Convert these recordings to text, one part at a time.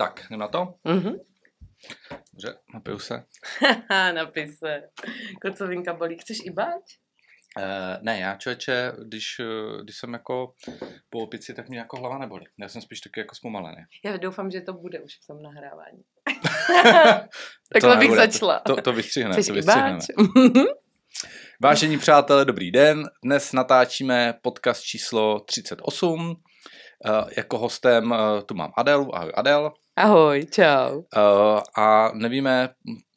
Tak, jdem na to? Mhm. Dobře, napiju se. Napij se. Kocovinka bolí. Chceš i báč? Uh, ne, já člověče, když, eh, když jsem jako po opici, tak mě jako hlava nebolí. Já jsem spíš taky jako zpomalený. Já doufám, že to bude už v tom nahrávání. To Takhle bych nebude, začala. To, to, to vystřihneme, Chceš to vystřihneme. báč? Vážení přátelé, dobrý den. Dnes natáčíme podcast číslo 38. Uh, jako hostem uh, tu mám Adelu. Ahoj Adel. Ahoj, čau. Uh, a nevíme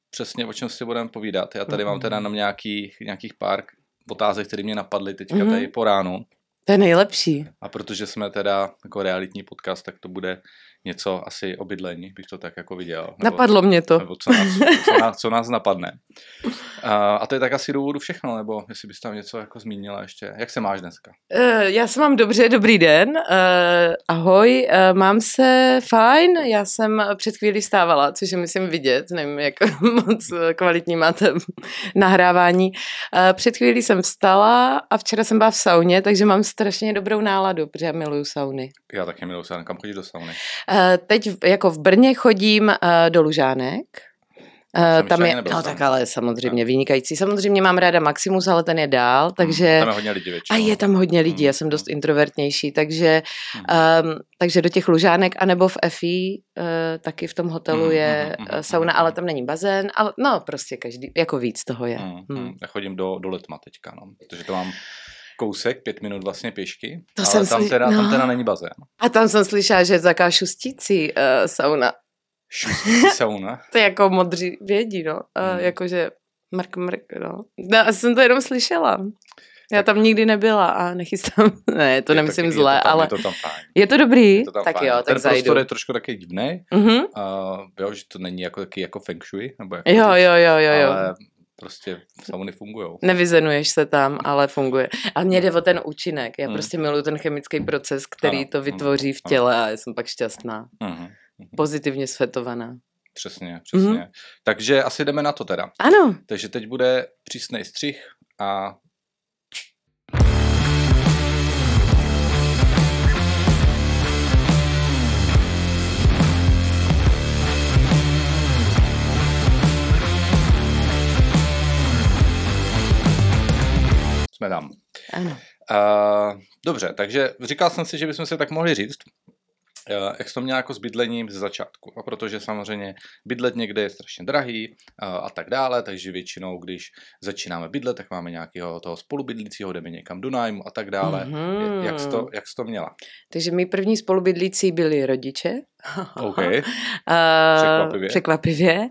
přesně, o čem si budeme povídat. Já tady mám teda Mhm. na nějakých, nějakých pár otázek, které mě napadly teďka Mhm. tady po ránu. To je nejlepší. A protože jsme teda jako realitní podcast, tak to bude něco asi o bydlení, bych to tak jako viděl. Nebo, Napadlo mě to. Nebo co nás, co nás, co nás napadne. A, a to je tak asi důvodu všechno, nebo jestli bys tam něco jako zmínila ještě. Jak se máš dneska? Uh, já se mám dobře, dobrý den. Uh, ahoj, uh, mám se fajn. Já jsem před chvílí stávala, což je myslím vidět. Nevím, jak moc eh, kvalitní máte nahrávání. Před chvílí jsem vstala a včera jsem byla v sauně, takže mám strašně dobrou náladu, protože já miluju sauny. Já taky miluji se, kam chodíš do sauny. Uh, teď jako v Brně chodím uh, do Lužánek. Uh, tam je, no tak ale samozřejmě vynikající. Samozřejmě mám ráda Maximus, ale ten je dál, takže... Tam je hodně lidí A většinou. je tam hodně lidí, Mm, já jsem dost introvertnější, takže, um, takže do těch lužánek, anebo v FI, uh, taky v tom hotelu je uh, sauna, ale tam není bazén, ale no prostě každý, jako víc toho je. Mm, Hmm. mm. Já chodím do, do Letma teďka, no. protože to mám kousek, pět minut vlastně pěšky, To ale jsem tam, slyš- teda, tam no. teda není bazén. A tam jsem slyšela, že je taká šustící uh, sauna. Šustící sauna. To je jako modří vědí, no. Uh, Hmm. Jakože mrk, mrk, no. no. Já jsem to jenom slyšela. Já tam nikdy nebyla a nechystám, ne, to Je nemyslím taky- zle, je to tam, ale Je to tam fajn. je to dobrý? Je to tam tak fajn. jo, Ten tak zajdu. prostor je trošku taky divný, Mhm. uh, jo, že to není jako taky jako feng shui, nebo jako Jo, jo, jo, jo, jo. ale prostě sauny fungují. Nevyzenuješ se tam, ale funguje. A mně jde o ten účinek. Já Hmm. prostě miluji ten chemický proces, který Ano, to ano, vytvoří v těle a já jsem pak šťastná. Pozitivně svetovaná. Přesně, přesně. Mhm. Takže asi jdeme na to teda. Ano, Takže teď bude přísnej střih a jsme tam. ano. Uh, dobře, takže říkal jsem si, že bychom si tak mohli říct, uh, jak jsi to měl jako s bydlením ze začátku. A protože samozřejmě bydlet někde je strašně drahý uh, a tak dále, takže většinou, když začínáme bydlet, tak máme nějakého toho spolubydlícího, jdeme někam do nájmu a tak dále. Mhm. Jak, jsi to, jak jsi to měla? Takže mý první spolubydlící byli rodiče. OK. Uh, Překvapivě. překvapivě.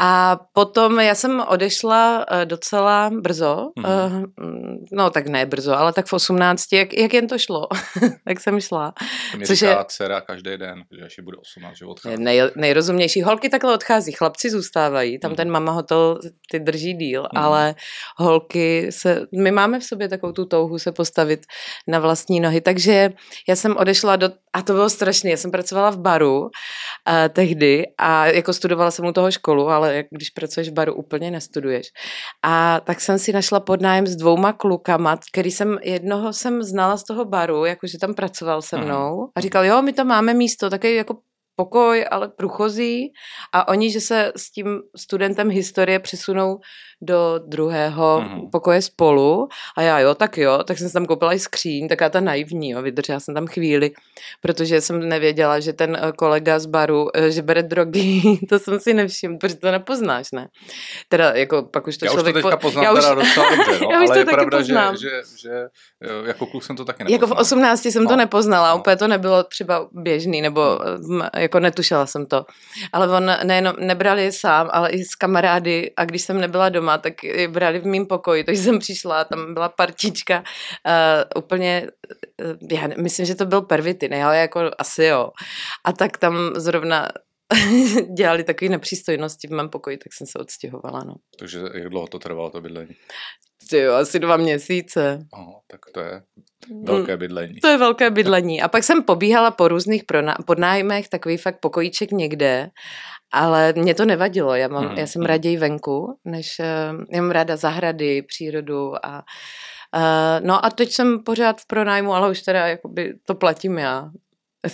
A potom já jsem odešla uh, docela brzo. Mhm. Uh, no tak ne brzo, ale tak v 18, jak, jak jen to šlo, tak jsem šla. To mi Což říká je- dcera každý den, že až bude 18, že odchází. Nej, nejrozumnější. Holky takhle odchází, chlapci zůstávají, tam Mhm. ten mama hotel ty drží díl, Mhm. ale holky se, my máme v sobě takovou tu touhu se postavit na vlastní nohy, takže já jsem odešla do, a to bylo strašné, já jsem pracovala v baru uh, tehdy a jako studovala jsem u toho školu, ale jak když pracuješ v baru, úplně nestuduješ. A tak jsem si našla podnájem s dvouma klukama, který jsem, jednoho jsem znala z toho baru, jakože tam pracoval se mnou a říkal, jo, my tam máme místo, taky jako pokoj, ale průchozí a oni, že se s tím studentem historie přesunou do druhého Mhm. pokoje spolu a já jo, tak jo, tak jsem tam koupila i skříň, taká ta naivní, jo, vydržela jsem tam chvíli, protože jsem nevěděla, že ten eh, kolega z baru, eh, že bere drogy, to jsem si nevšiml, protože to nepoznáš, ne? Teda jako pak už to já už to člověk... teďka po- poznám já už, teda docela dobře, no, já už ale to je taky pravda, že, poznám. že, že eh, jako kluk jsem to taky Jako v nepoznal. 18 jsem No. to nepoznala, No. úplně to nebylo třeba běžný, nebo mm, jako netušila jsem to. Ale on nejenom, nebral je sám, ale i s kamarády a když jsem nebyla doma, tak je brali v mým pokoji, takže jsem přišla tam byla partička uh, úplně, uh, já myslím, že to byl pervity, ale jako asi jo. A tak tam zrovna dělali takové nepřístojnosti v mém pokoji, tak jsem se odstěhovala, no. Takže jak dlouho to trvalo to bydlení? Ty jo, asi dva měsíce. Aha, tak to je Mm. velké bydlení. To je velké bydlení. A pak jsem pobíhala po různých podnájmech, takový fakt pokojíček někde, ale mě to nevadilo. Já, mám, Mhm, já jsem mhm. raději venku, než eh, já mám ráda zahrady, přírodu a Uh, no a teď jsem pořád v pronájmu, ale už teda jakoby to platím já.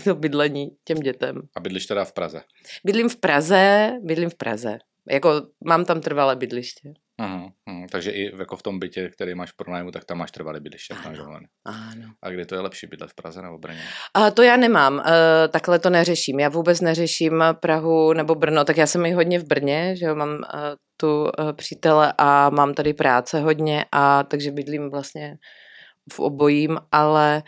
To bydlení těm dětem. A bydlíš teda v Praze? Bydlím v Praze, bydlím v Praze. Jako mám tam trvalé bydliště. Uh-huh, uh-huh. Takže i jako v tom bytě, který máš pro nájmu, tak tam máš trvalé bydliště. Ano, ano. A kde to je lepší bydlet v Praze nebo Brně? A to já nemám, uh, takhle to neřeším. Já vůbec neřeším Prahu nebo Brno, tak já jsem i hodně v Brně, že jo, mám uh, tu uh, přítele a mám tady práce hodně a takže bydlím vlastně v obojím, ale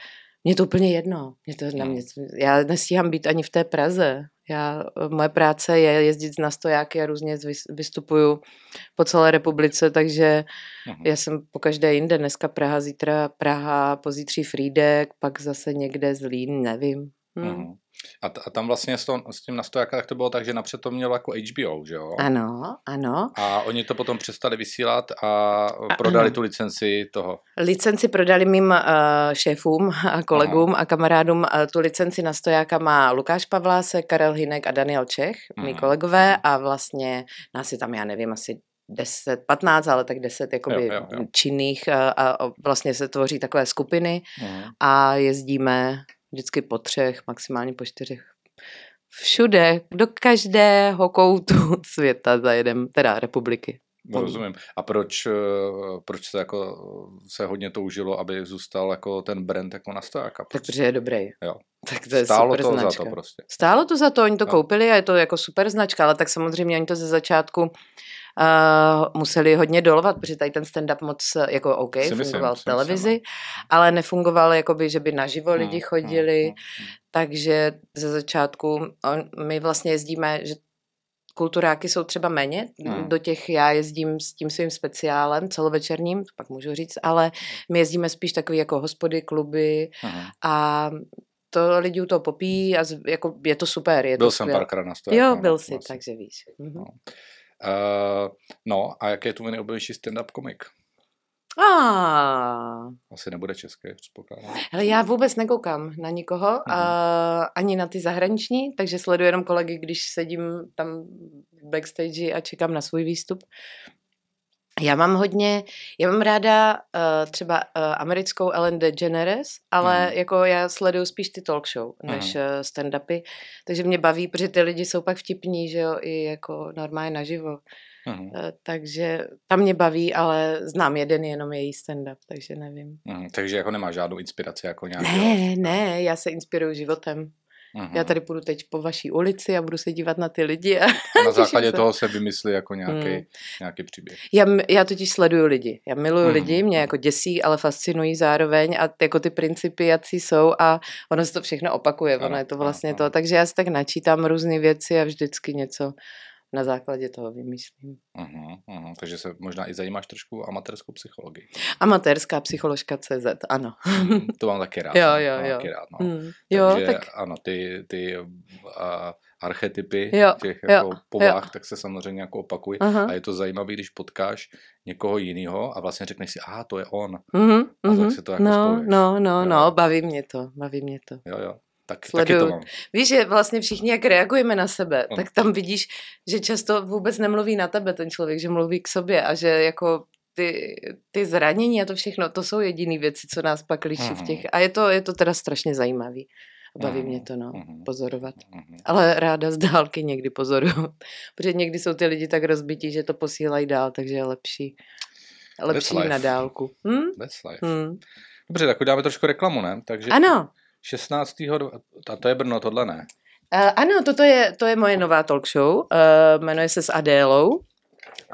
mě to úplně jedno. Mě to na mě, já nestíhám být ani v té Praze. Já, moje práce je jezdit na stojáky a různě vystupuju po celé republice, takže uh-huh. já jsem po každé jinde. Dneska Praha, zítra Praha, pozítří Frídek, pak zase někde Zlín, nevím. Hmm. Uh-huh. A, t- a tam vlastně s, to, s tím na tak to bylo tak, že napřed to mělo jako HBO, že jo? Ano, ano. A oni to potom přestali vysílat a prodali ano. tu licenci toho. Licenci prodali mým uh, šéfům a kolegům Aha. a kamarádům. Uh, tu licenci na stojáka má Lukáš Pavlásek, Karel Hinek a Daniel Čech, mý mhm. kolegové a vlastně nás je tam, já nevím, asi 10, 15, ale tak 10 jakoby jo, jo, jo. činných a, a vlastně se tvoří takové skupiny uh-huh. a jezdíme vždycky po třech, maximálně po čtyřech. Všude, do každého koutu světa zajedem, teda republiky. No, rozumím. A proč, eh, proč se, jako, se hodně toužilo, aby zůstal jako ten brand jako na stojáka? Tak protože je dobrý. Jo. Tak to je Stálo super to značka. za to prostě. Stálo to za to, oni to jo. koupili a je to jako super značka, ale tak samozřejmě oni to ze začátku uh, museli hodně dolovat, protože tady ten stand-up moc, jako OK, si fungoval myslím, v televizi, myslím. No. ale nefungoval, jakoby, že by naživo hmm, lidi chodili, hmm, hmm, takže ze začátku on, my vlastně jezdíme, že kulturáky jsou třeba méně, hmm. do těch já jezdím s tím svým speciálem celovečerním, pak můžu říct, ale my jezdíme spíš takový jako hospody, kluby hmm. a to lidi u toho popí a z, jako je to super. Je byl to jsem párkrát na stojách. Jo, byl jsi, vlastně. takže víš. Mhm. No. Uh, no a jaký je tu nejoblíbenější stand-up komik? Ah. Asi nebude český, předpokládám. Ale já vůbec nekoukám na nikoho, a, ani na ty zahraniční, takže sleduji jenom kolegy, když sedím tam v backstage a čekám na svůj výstup. Já mám hodně, já mám ráda uh, třeba uh, americkou Ellen DeGeneres, ale mm. jako já sleduju spíš ty talk show než mm. uh, stand-upy, takže mě baví, protože ty lidi jsou pak vtipní, že jo, i jako normálně naživo. Mm. Uh, takže tam mě baví, ale znám jeden jenom její stand-up, takže nevím. Mm, takže jako nemá žádnou inspiraci jako nějaký? Ne, ne, já se inspiruju životem. Uhum. Já tady půjdu teď po vaší ulici a budu se dívat na ty lidi. A, a na základě se. toho se vymyslí jako nějaký, hmm. nějaký příběh. Já, já totiž sleduju lidi. Já miluju hmm. lidi, mě jako děsí, ale fascinují zároveň a jako ty principy, jaký jsou a ono se to všechno opakuje. Ano, ono je to vlastně ano, to. Takže já si tak načítám různé věci a vždycky něco na základě toho vymýšlím. Uh-huh, uh-huh. Takže se možná i zajímáš trošku amatérskou psychologii. Amatérská psycholožka CZ, ano. To mám taky rád. jo, jo, mám jo. Taky rád, no. mm. jo, Takže tak... ano, ty, ty uh, archetypy jo, těch jako jo, povách, jo. tak se samozřejmě jako opakují. Uh-huh. A je to zajímavé, když potkáš někoho jiného a vlastně řekneš si, aha, to je on. Uh-huh, a tak uh-huh. si to jako no, spojuješ. no, no, no, baví mě to, baví mě to. Jo, jo. Tak, taky to mám. Víš, že vlastně všichni, jak reagujeme na sebe, ano. tak tam vidíš, že často vůbec nemluví na tebe ten člověk, že mluví k sobě a že jako ty, ty zranění a to všechno, to jsou jediné věci, co nás pak liší v těch. A je to, je to teda strašně zajímavý. Baví uh-huh. mě to, no, uh-huh. pozorovat. Ale ráda z dálky někdy pozoruju. Protože někdy jsou ty lidi tak rozbití, že to posílají dál, takže je lepší. Lepší na dálku. Hm? That's life. Hm. Dobře, tak uděláme trošku reklamu, ne? Takže... Ano. 16. A to je Brno, tohle ne. Uh, ano, toto je, to je moje nová talk show. Uh, jmenuje se s Adélou.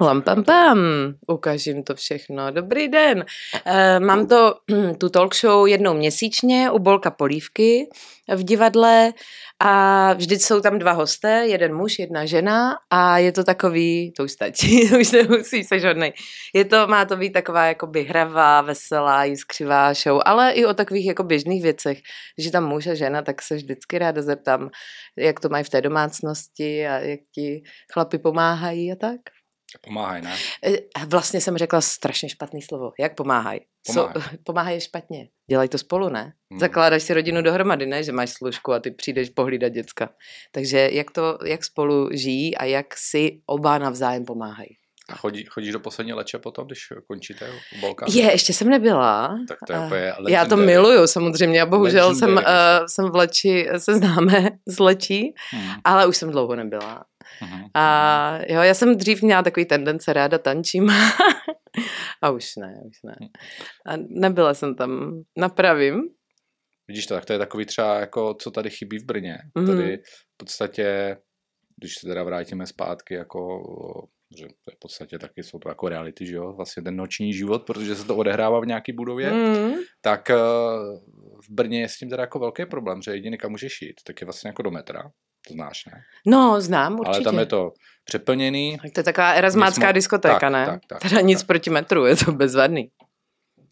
Lam pam pam, ukážím to všechno. Dobrý den. Uh, mám to, tu talk show jednou měsíčně u Bolka Polívky v divadle a vždyť jsou tam dva hosté, jeden muž, jedna žena a je to takový, to už stačí, to už nemusí se žodnej. Je to, má to být taková jakoby hravá, veselá, jiskřivá show, ale i o takových jako běžných věcech. Je tam muž a žena, tak se vždycky ráda zeptám, jak to mají v té domácnosti a jak ti chlapi pomáhají a tak. Pomáhají, ne? Eh, vlastně jsem řekla strašně špatný slovo. Jak pomáhají? Pomáhaj. So, pomáhají špatně. Dělají to spolu, ne? Hmm. Zakládáš si rodinu dohromady, ne? Že máš služku a ty přijdeš pohlídat děcka. Takže jak to, jak spolu žijí a jak si oba navzájem pomáhají. A chodí, chodíš do poslední leče potom, když končíte u Bolka? Je, ještě jsem nebyla. Tak to je Eh, úplně Já to miluju samozřejmě a bohužel jsem, uh, jsem v Leči, se známe z Lečí, Hmm, ale už jsem dlouho nebyla. mhm, A jo, já jsem dřív měla takový tendence, ráda tančím. a už ne, už ne. A nebyla jsem tam, napravím. Vidíš to, tak to je takový třeba, jako, co tady chybí v Brně. Mhm. Tady v podstatě, když se teda vrátíme zpátky, jako, že to je v podstatě taky jsou to jako reality, že jo, vlastně ten noční život, protože se to odehrává v nějaký budově, Mm. tak eh, v Brně je s tím teda jako velký problém, že jediný, kam můžeš jít, tak je vlastně jako do metra, to znáš, ne? No, znám určitě. Ale tam je to přeplněný, Tak to je taková erasmácká mo- diskotéka, tak, ne? tak, tak, teda tak, nic tak. proti metru, je to bezvadný.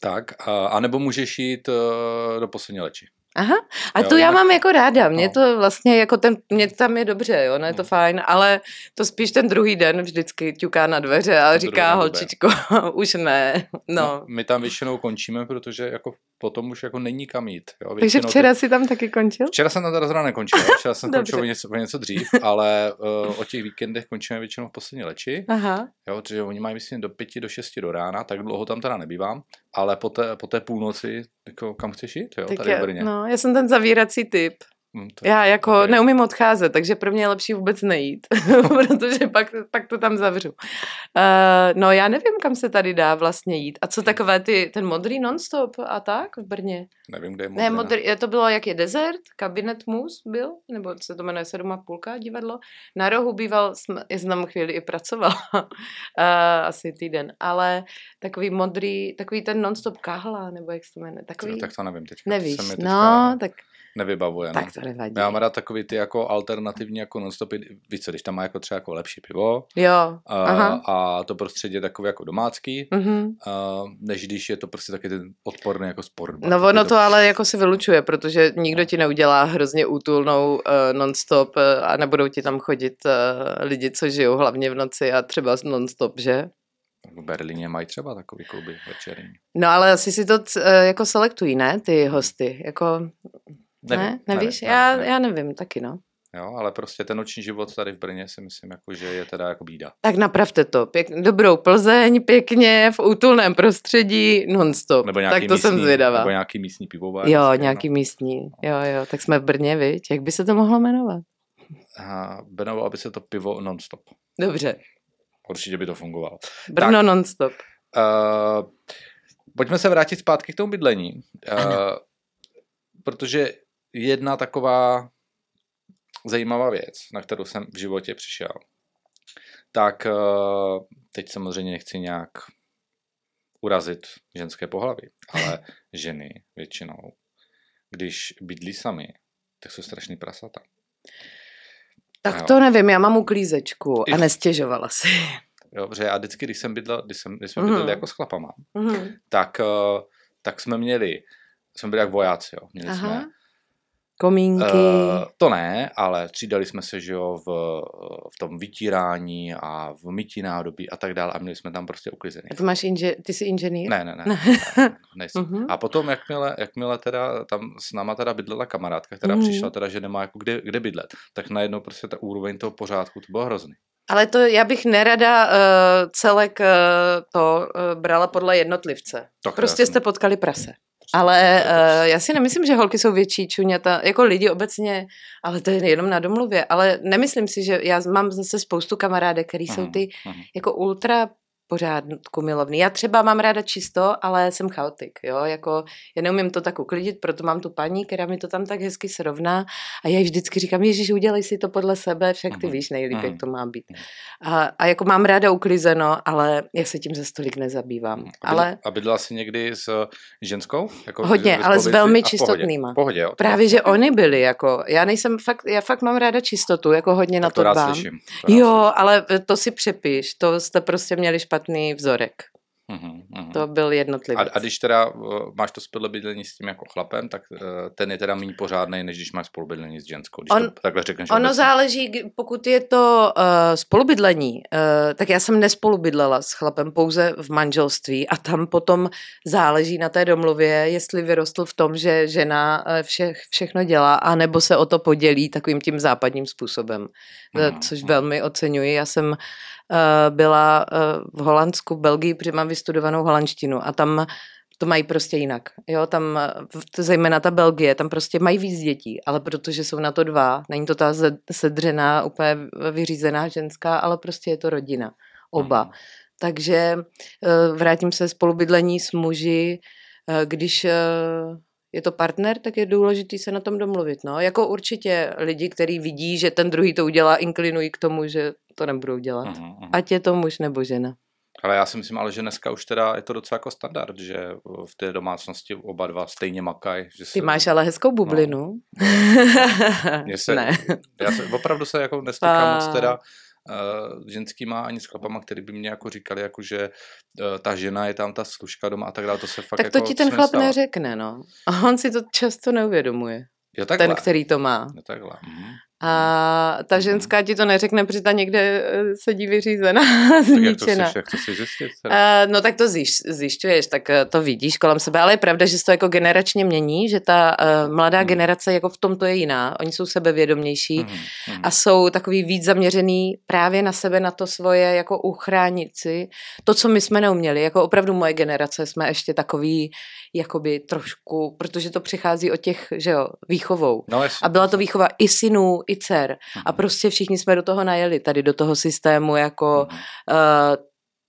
tak, a, a nebo můžeš jít eh, do poslední leči. Aha, a Jo, to já mám jako ráda, mě No. to vlastně jako ten, mě tam je dobře, jo, no je to No. fajn, ale to spíš ten druhý den vždycky ťuká na dveře a To říká holčičko, už ne, no. My tam většinou končíme, protože jako potom už jako není kam jít. Jo? Takže Většinou ty- včera si tam taky končil? Včera jsem tam teda zrovna nekončil, včera jsem končil o něco, o něco dřív, ale uh, o těch víkendech končíme většinou v poslední leči, Aha, jo, protože oni mají myslím do pěti, do šesti do rána, tak dlouho tam teda nebývám, ale po té, po té půlnoci, jako kam chceš jít, jo, tak tady já, v Brně. no, já jsem ten zavírací typ. Hm, to, Já jako ok. okay. neumím odcházet, takže pro mě je lepší vůbec nejít, protože pak, pak to tam zavřu. Uh, no já nevím, kam se tady dá vlastně jít. A co takové ty, ten modrý nonstop a tak v Brně? Nevím, kde je Ne, modrá. modrý, je to bylo, jak je desert, kabinet mus byl, nebo se to jmenuje sedm a půlka divadlo. Na rohu býval, jsem tam chvíli i pracovala, uh, asi týden, ale takový modrý, takový ten nonstop kahla, nebo jak se to jmenuje, takový, Jo, tak to nevím teďka. nevíš, to mi teďka no, tak, nevybavuje. tak no. to nevadí. Já mám rád takový ty jako alternativní jako nonstopy, víš co, když tam má jako třeba jako lepší pivo Jo, a, aha. a to prostředí je takové jako domácký, Mhm. a než když je to prostě taky ten odporný jako sport. No ono to ale jako se vylučuje, protože nikdo ti neudělá hrozně útulnou uh, non-stop uh, a nebudou ti tam chodit uh, lidi, co žijou hlavně v noci a třeba non-stop, že? V Berlíně mají třeba takový kluby večerní. No ale asi si to uh, jako selektují, ne, ty hosty, jako, ne, nevíš? nevím, já, nevím. já nevím, taky no. Jo, ale prostě ten noční život tady v Brně si myslím, jako, že je teda jako bída. Tak napravte to, Pěk, dobrou Plzeň, pěkně, v útulném prostředí, non-stop, Nebo nějaký tak to místní, jsem zvědavá. Nebo nějaký místní pivovar. Jo, prostě, nějaký místní, jo, jo, tak jsme v Brně, viď? Jak by se to mohlo jmenovat? No. A jmenovalo by se to pivo non-stop. Dobře, Určitě by to fungovalo. Brno non-stop. Uh, pojďme se vrátit zpátky k tomu bydlení. Uh, protože jedna taková zajímavá věc, na kterou jsem v životě přišel, tak uh, teď samozřejmě nechci nějak urazit ženské pohlaví, ale ženy většinou, když bydlí sami, tak jsou strašný prasata. Tak Jo. to nevím, já mám uklízečku a nestěžovala si. Jo, protože já vždycky, když jsem bydlel, když, jsem, když jsme Mhm. bydleli jako s chlapama, Mhm. tak, uh, tak jsme měli, jsme byli jak vojáci, jo. Měli jsme Aha. Komínky. Uh, to ne, ale střídali jsme se, že jo, v, v tom vytírání a v mytí nádobí a tak dále a měli jsme tam prostě uklizený. a ty máš inže, ty jsi inženýr? Ne, ne, ne. Ne. ne nejsem. Mhm. A potom, jakmile, jakmile teda tam s náma teda bydlela kamarádka, která Mhm. přišla teda, že nemá jako kde, kde bydlet, tak najednou prostě ta úroveň toho pořádku, to bylo hrozný. Ale to já bych nerada uh, celek uh, to uh, brala podle jednotlivce. Tak Prostě jasně. jste potkali prase. Ale uh, já si nemyslím, že holky jsou větší čuňata, jako lidi obecně, ale to je jenom na domluvě. Ale nemyslím si, že já mám zase spoustu kamarádek, který jsou Mhm, ty mhm. jako ultra pořádku milovný. Já třeba mám ráda čisto, ale jsem chaotik, jo, jako já neumím to tak uklidit, proto mám tu paní, která mi to tam tak hezky srovná a já jí vždycky říkám, Ježíš, udělej si to podle sebe, však ty Mhm, víš nejlíp, jak mhm. to má být. Mhm. A, a jako mám ráda uklizeno, ale já se tím za stolik nezabývám. A, bydl, Ale a bydlela jsi někdy s ženskou? Jako Hodně, ale s velmi pohodě? čistotnýma. Pohodě, jo. právě, že oni byli, jako, já nejsem fakt, já fakt mám ráda čistotu, jako hodně na Tak to to rád dbám. slyším. To Jo, ale to si přepíš, to jste prostě měli špatný vzorek. Mhm, mhm. To byl A, jednotlivý. a když teda uh, máš to spolubydlení s tím jako chlapem, tak uh, ten je teda méně pořádný, než když máš spolubydlení s ženskou. Když On- to takhle řekneš Ono obecně. záleží, pokud je to uh, spolubydlení, uh, tak já jsem nespolubydlela s chlapem pouze v manželství a tam potom záleží na té domluvě, jestli vyrostl v tom, že žena vše, všechno dělá, anebo se o to podělí takovým tím západním způsobem, Mhm, uh, což mhm. velmi oceňuji. Já jsem uh, byla uh, v Holandsku, v Belgii, protože mám vystudovanou holandštinu a tam to mají prostě jinak. Jo, tam, eh, zejména ta Belgie, tam prostě mají víc dětí, ale protože jsou na to dva, není to ta sedřená, úplně vyřízená ženská, ale prostě je to rodina. Oba. Mhm. Takže eh, vrátím se spolubydlení s muži, eh, když eh, je to partner, tak je důležité se na tom domluvit. No. Jako určitě lidi, kteří vidí, že ten druhý to udělá, inklinují k tomu, že to nebudou dělat. Mhm, mhm. Ať je to muž nebo žena. Ale já si myslím, ale že dneska už teda je to docela jako standard, že v té domácnosti oba dva stejně makají. Že Ty se, máš ale hezkou bublinu. Mně se, ne. Já se, opravdu se jako nestýkám moc teda uh, ženskýma ani s chlapama, který by mě jako říkali, jako že uh, ta žena je tam ta služka doma a tak dále, to se fakt Tak to jako ti ten chlap stalo. neřekne, no. A on si to často neuvědomuje. Jo, takhle. Ten, který to má. Jo, takhle. Mhm. A ta Mhm. ženská ti to neřekne, protože ta někde eh, sedí vyřízená, Tak jak to, si, zničená. jak to si zjistit? teda? Uh, no tak to zjiš, zjišťuješ, tak uh, to vidíš kolem sebe, ale je pravda, že se to jako generačně mění, že ta uh, mladá Hmm. generace jako v tomto je jiná, oni jsou sebevědomější mhm. a jsou takový víc zaměřený právě na sebe, na to svoje jako uchránit si. To, co my jsme neuměli, jako opravdu moje generace jsme ještě takový jakoby trošku, protože to přichází od těch, že jo, výchovou. No, A byla to výchova i synů, i dcer. A Mhm, prostě všichni jsme do toho najeli, tady do toho systému, jako uh,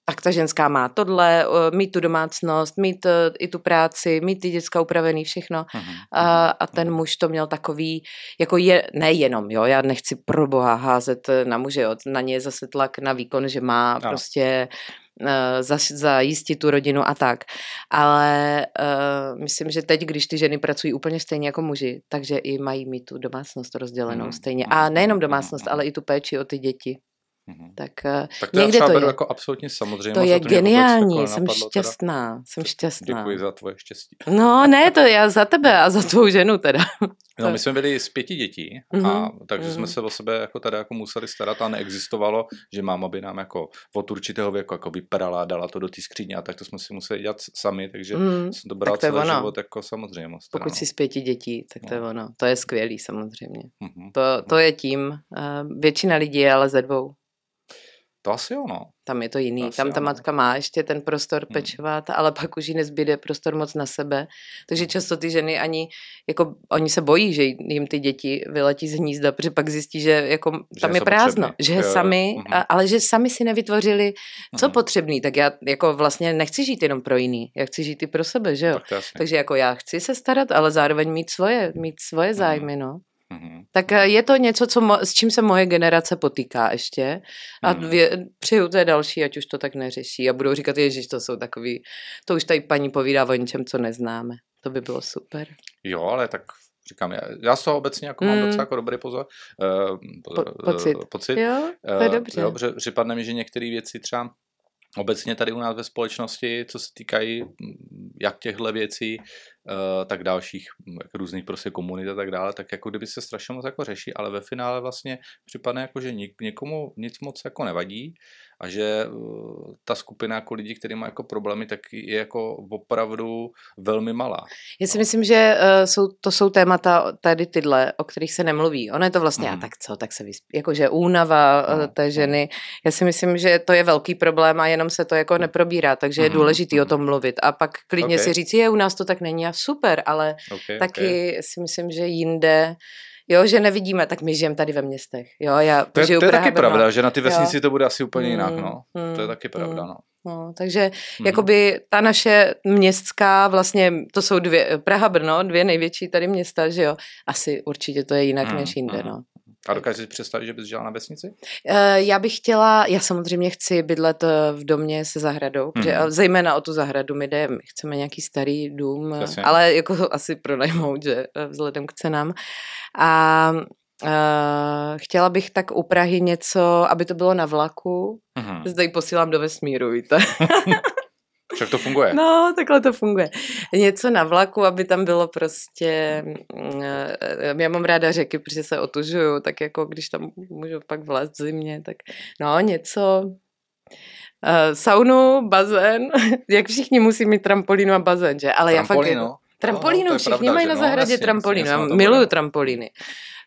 tak ta ženská má tohle, uh, mít tu domácnost, mít uh, i tu práci, mít ty děcka upravený, všechno. Mhm, A, mhm, a ten mhm. muž to měl takový, jako je, nejenom, jo, já nechci pro boha házet eh, na muže, jo, na ně je zase tlak na výkon, že má Ano. prostě uh, za, zajistit tu rodinu a tak. Ale uh, myslím, že teď, když ty ženy pracují úplně stejně jako muži, takže i mají mít tu domácnost rozdělenou Mhm, stejně. A nejenom domácnost, mhm. ale i tu péči o ty děti. Mhm. Tak uh, Tak to já Někde třeba to beru je. jako absolutně samozřejmě. to je vůbec geniální, jako jsem nenapadlo teda. šťastná, jsem šťastná. Děkuji za tvoje štěstí. No ne, to já za tebe a za tvou ženu teda. No, To- my jsme byli z pěti dětí, a Mhm, takže jsme mhm. se o sebe jako tady jako museli starat a neexistovalo, že máma by nám jako od určitého věku jako vyprala, dala to do té skříně a tak to jsme si museli dělat sami, takže Mm, jsem to bral to celý ono. život jako samozřejmost. teda, pokud no. jsi z pěti dětí, tak to je No. ono. To je skvělý samozřejmě. Mhm. To, to je tím. Uh, většina lidí je ale ze dvou. To asi jo, no. Tam je to jiný. Asi Tam ta ano. matka má ještě ten prostor Hmm. pečovat, ale pak už jí nezbyde prostor moc na sebe. Takže Hmm. často ty ženy ani, jako oni se bojí, že jim ty děti vyletí z hnízda, protože pak zjistí, že jako tam je prázdno. potřebný. Že Jo, jo. sami, Mhm. a, ale že sami si nevytvořili, co Mhm. potřebný. Tak já jako vlastně nechci žít jenom pro jiný. Já chci žít i pro sebe, že jo? Tak to je jasný. Takže jako já chci se starat, ale zároveň mít svoje, mít svoje zájmy, no. Mhm. Tak eh, je to něco, co mo- s čím se moje generace potýká ještě. A Mhm. dvě, přeju té další, ať už to tak neřeší. A budou říkat, ježiš, to jsou takový, to už tady paní povídá o něčem, co neznáme. To by bylo super. Jo, ale tak říkám, já, já z toho obecně jako mám Mm. docela jako dobrý pozor, uh, Po- pocit. Uh, pocit. Jo, to je Eh, dobře. Jo, protože připadne mi, že některé věci třeba obecně tady u nás ve společnosti, co se týkají jak těchto věcí, eh, tak dalších jak různých prostě komunit a tak dále, tak jako kdyby se strašně moc jako řeší, ale ve finále vlastně připadne jako, že někomu nic moc jako nevadí a že eh, ta skupina jako lidí, který má jako problémy, tak je jako opravdu velmi malá. Já si myslím, že uh, jsou, to jsou témata tady tyhle, o kterých se nemluví. Ono je to vlastně, Mhm. a tak co, tak se vyspí. Jakože únava No, uh, té no. ženy. Já si myslím, že to je velký problém a jenom se to jako neprobírá, takže je Mhm, důležitý o mhm. tom mluvit. A pak klidně Ok. si říct, je, u nás to tak není a super, ale Okay, taky si myslím, že jinde, jo, že nevidíme, tak my žijeme tady ve městech, jo, já To je, žiju to je taky pravda, že na ty Jo. vesnici to bude asi úplně jinak, Mm, no. To je taky pravda, mm. no. No, takže Mhm. jakoby ta naše městská, vlastně to jsou dvě, Praha, Brno, dvě největší tady města, že jo, asi určitě to je jinak Mhm, než jinde, mhm. no. A dokážeš si představit, že bys žila na vesnici? Eh, Já bych chtěla, já samozřejmě chci bydlet eh, v domě se zahradou, protože Mhm. a zejména o tu zahradu mi jde, my chceme nějaký starý dům, Jasně. ale jako asi pronajmout, že vzhledem k cenám. A Uh, chtěla bych tak u Prahy něco, aby to bylo na vlaku. Mhm. Zde ji posílám do vesmíru, víte. Však to funguje. No, takhle to funguje. Něco na vlaku, aby tam bylo prostě, mm, eh, já mám ráda řeky, protože se otužuju, tak jako když tam můžu pak vlézt v zimě, tak no něco, Uh, saunu, bazén, jak všichni musí mít trampolínu a bazén, že? Ale Trampolínu. já fakt... Trampolínu, No, je všichni pravda, mají na No, zahradě jasně, trampolínu, jasně, já miluju trampolíny.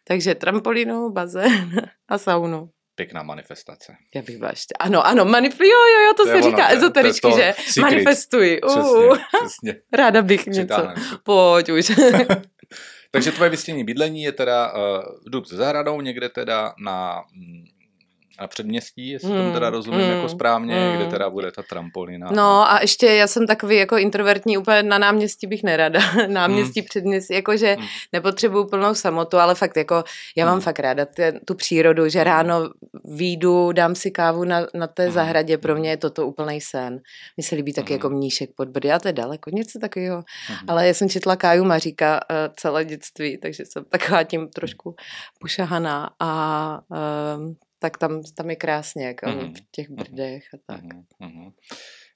Takže trampolínu, bazén a saunu. Pěkná manifestace. Já bych byla ještě... Ano, ano, manif... jo, jo, jo, to, To se ono, říká ezotericky, to je to že secret. manifestuji. Přesně, Uh, přesně. ráda bych něco. Přitáhneme. Pojď už. Takže tvoje vystění bydlení je teda uh, dům se zahradou, někde teda na, mm, na předměstí, jestli tomu Hmm, teda rozumím hmm, jako správně, hmm. kde teda bude ta trampolína. No a ještě já jsem takový jako introvertní, úplně na náměstí bych nerada. náměstí, předměstí, jakože Hmm. nepotřebuju plnou samotu, ale fakt jako, já mám Hmm. fakt ráda tě, tu přírodu, že ráno výjdu, dám si kávu na, na té Hmm. zahradě, pro mě je toto úplný sen. Mně se líbí taky Hmm. jako mníšek pod Brdy, a to je daleko, něco takového. Mhm. Ale já jsem četla Káju Maříka uh, celé dětství, takže jsem taková tím trošku pošahaná a um, tak tam, tam je krásně, jako Mhm. v těch brdech a tak. Mhm, mhm.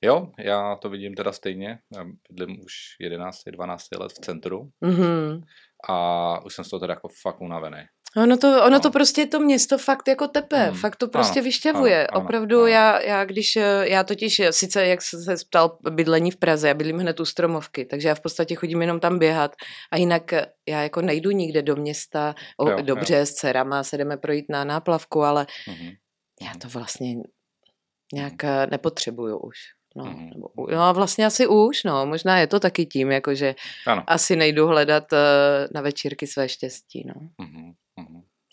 Jo, já to vidím teda stejně. Já bydlím už 11, 12 let v centru Mhm. a už jsem z toho teda jako fakt unavený. Ono to, ono No. to prostě to město fakt jako tepe, Mm. fakt to prostě Ano, vyšťavuje. ano, Opravdu ano. já, já když, eh, já totiž, eh, sice jak se se ptal bydlení v Praze, já bydlím hned u Stromovky, takže já v podstatě chodím jenom tam běhat a jinak eh, já jako nejdu nikde do města, o, Jo, dobře s dcerama se jdeme projít na náplavku, ale Mhm. já to vlastně nějak eh, nepotřebuju už. No, Mhm. nebo, no, vlastně asi už, no, možná je to taky tím, jakože Ano. asi nejdu hledat eh, na večírky své štěstí, no. Mhm, mhm.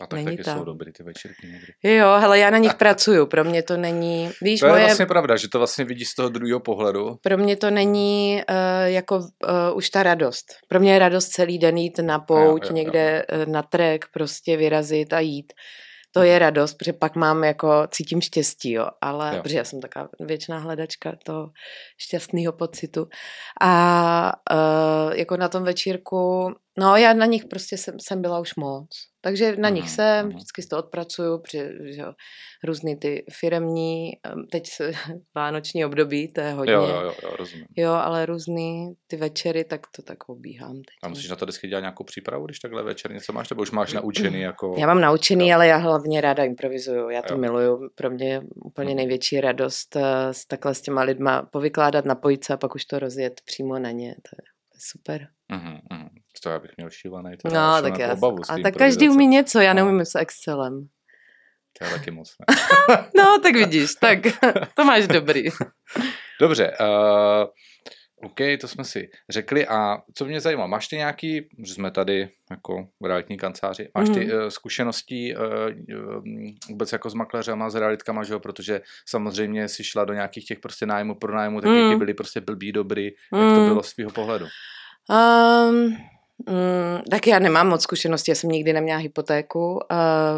A tak Není taky tam. jsou dobrý ty večírky někdy. Jo, hele, já na nich pracuju, pro mě to není, víš, To je moje, vlastně pravda, že to vlastně vidíš z toho druhého pohledu. pro mě to není uh, jako uh, už ta radost. Pro mě je radost celý den jít na pouť, jo, jo. někde eh, na trek, prostě vyrazit a jít. To je radost, protože pak mám jako, cítím štěstí, jo, ale, Jo. protože já jsem taková věčná hledačka toho šťastného pocitu. A uh, jako na tom večírku, no já na nich prostě jsem, jsem byla už moc. Takže na nich Mhm, jsem, vždycky to odpracuju, protože že jo, různý ty firemní, em, teď se, vánoční období, to je hodně. Jo, jo, jo, jo, rozumím. Jo, ale různý ty večery, tak to tak obíhám teď. A no. musíš na to vždycky dělat nějakou přípravu, když takhle večer něco máš, nebo už máš naučený jako... Já mám naučený, Jo. ale já hlavně ráda improvizuju. Já to Jo. miluju. Pro mě je úplně Mhm. největší radost eh, s takhle s těma lidma povykládat, napojit se a pak už to rozjet přímo na ně. To je, super. Mhm, mhm. To já bych měl šílený. To No, já tak já. obavu A tak každý umí něco, já No. neumím s Excelem. To je taky moc. Ne? No, tak vidíš, tak to máš dobrý. Dobře, uh, OK, to jsme si řekli. A co mě zajímá, máš ty nějaký, že jsme tady jako v realitní kanceláři, máš ty Mhm. uh, zkušenosti uh, vůbec jako s makléřema, s realitkama, že jo? protože samozřejmě si šla do nějakých těch prostě nájmu, pronájmu, tak Mm. jaký byly prostě blbý, dobrý, jak to Mm. bylo z tvého pohledu? Um, mm, tak já nemám moc zkušeností, já jsem nikdy neměla hypotéku, uh,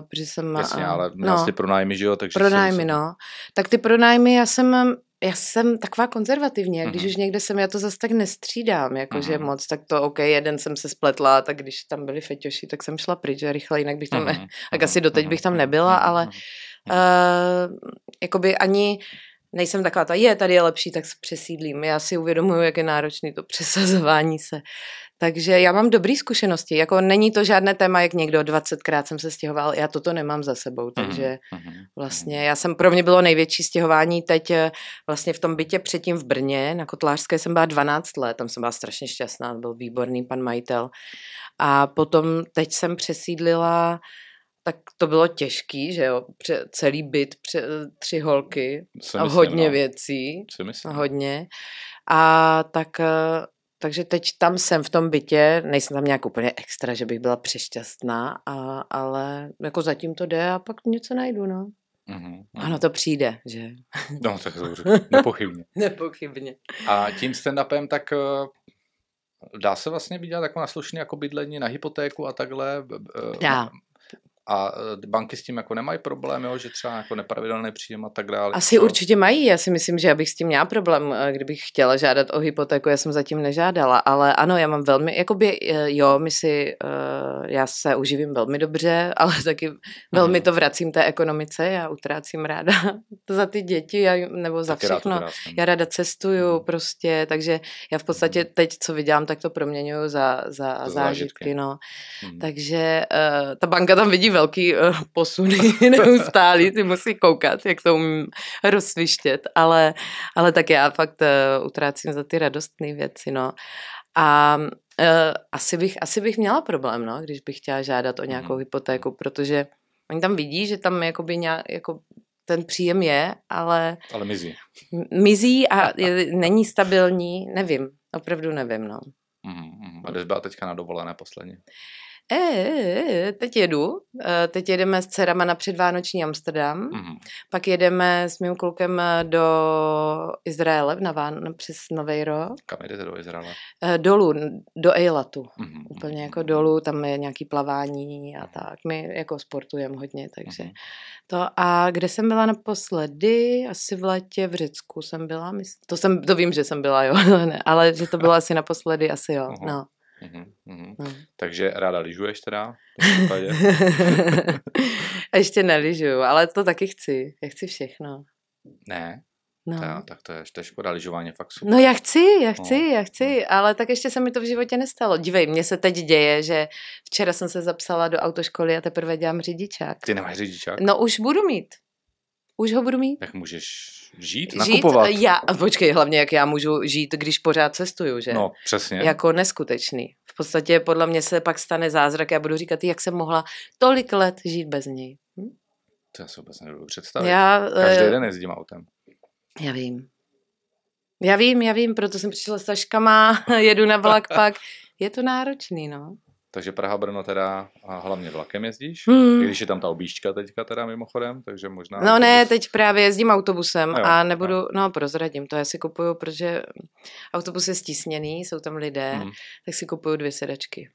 protože jsem... Jasně, uh, ale měl jsi ty pronájmy, že jo? Takže Pronájmy, musel- no. Tak ty pronájmy, já jsem, já jsem taková konzervativní, a když Mhm. už někde jsem, já to zase tak nestřídám, jakože Mhm. moc, tak to OK, jeden jsem se spletla, tak když tam byli feťoši, tak jsem šla pryč, že rychle, jinak bych tam, Mhm, tak asi doteď mhm, bych tam mhm, nebyla, mhm, ale mhm. uh, jakoby ani nejsem taková ta, je, tady je lepší, tak se přesídlím. Já si uvědomuji, jak je náročný to přesazování se. Takže já mám dobré zkušenosti. Jako není to žádné téma, jak někdo 20krát jsem se stěhoval. Já toto nemám za sebou, takže Mhm, mhm, Vlastně, já jsem, pro mě bylo největší stěhování teď eh, vlastně v tom bytě předtím v Brně, na Kotlářské jsem byla 12 let, tam jsem byla strašně šťastná, byl výborný pan majitel. A potom teď jsem přesídlila, tak to bylo těžký, že jo, pře, celý byt, pře, tři holky Si a myslím, hodně no. věcí, myslím. a hodně. A tak, eh, takže teď tam jsem v tom bytě, nejsem tam nějak úplně extra, že bych byla přešťastná, a, ale jako zatím to jde a pak něco najdu, no. Mhm, mhm. Ano, to přijde, že? No, tak dobře, nepochybně. Nepochybně. A tím stand-upem tak eh, dá se vlastně vydělat jako na slušný jako bydlení, na hypotéku a takhle? b- Dá. A eh, banky s tím jako nemají problém, jo? že třeba jako nepravidelný příjem a tak dále. Asi to... určitě mají. Já si myslím, že abych s tím měla problém, eh, kdybych chtěla žádat o hypotéku. Já jsem zatím nežádala, ale ano, já mám velmi, jakoby, eh, jo, my si, já se uživím velmi dobře, ale taky velmi Mhm. to vracím té ekonomice. Já utrácím ráda za ty děti já, nebo za Taky rád všechno. utrácím. Já ráda cestuju Mhm. prostě, takže já v podstatě teď, co vydělám, tak to proměňuju za, za Za zážitky, zážitky. no. Mhm. Takže ta banka tam vidí velký uh, posuny neustálý, ty musí koukat, jak to umím rozsvištět, ale, ale tak já fakt uh, utrácím za ty radostné věci, no. A uh, asi, bych, asi bych měla problém, no, když bych chtěla žádat o nějakou Mhm. hypotéku, protože oni tam vidí, že tam jakoby nějak, jako ten příjem je, ale Ale mizí. mizí a je, není stabilní, nevím, opravdu nevím, no. Mhm, mhm. A jsi byla teďka na dovolené posledně? E, e, e, teď jedu, e, teď jedeme s dcerama na předvánoční Amsterdam, Mhm. pak jedeme s mým klukem e, do Izraele na Ván, přes Nový rok, Kam jdete do Izraele? E, dolů, do Eilatu, Mhm, úplně mhm, jako mhm. dolů, tam je nějaký plavání a tak, my jako sportujeme hodně, takže Mhm. to a kde jsem byla naposledy, asi v letě v Řecku jsem byla, to, jsem, to vím, že jsem byla, jo, ale že to bylo asi naposledy, asi jo, Aha. no. Mhm, mhm. no. Takže ráda lyžuješ teda? A ještě neližuju, ale to taky chci. Já chci všechno. ne, No. to, tak to je, to je škoda, lyžování fakt super. No já chci, já chci, No, já chci, ale tak ještě se mi to v životě nestalo. Dívej, mně se teď děje, že včera jsem se zapsala do autoškoly a teprve dělám řidičák. Ty nemáš řidičák? No už budu mít. Už ho budu mít. Jak můžeš žít, Žít, nakupovat? já, a počkej, hlavně jak já můžu žít, když pořád cestuju, že? No, přesně. Jako neskutečný. V podstatě podle mě se pak stane zázrak. Já budu říkat, jak jsem mohla tolik let žít bez něj. Hm? To já si vůbec nedovedu představit. Já, Každý eh, den jezdím autem. Já vím. Já vím, já vím, proto jsem přišla s taškama, jedu na vlak pak. Je to náročný, no. Takže Praha, Brno teda a hlavně vlakem jezdíš? Hmm. I když je tam ta objížďka teďka teda mimochodem, takže možná... No ne, autobus- teď právě jezdím autobusem No jo, a nebudu, no prozradím, to já si kupuju, protože autobus je stísněný, jsou tam lidé, Hmm. tak si kupuju dvě sedačky.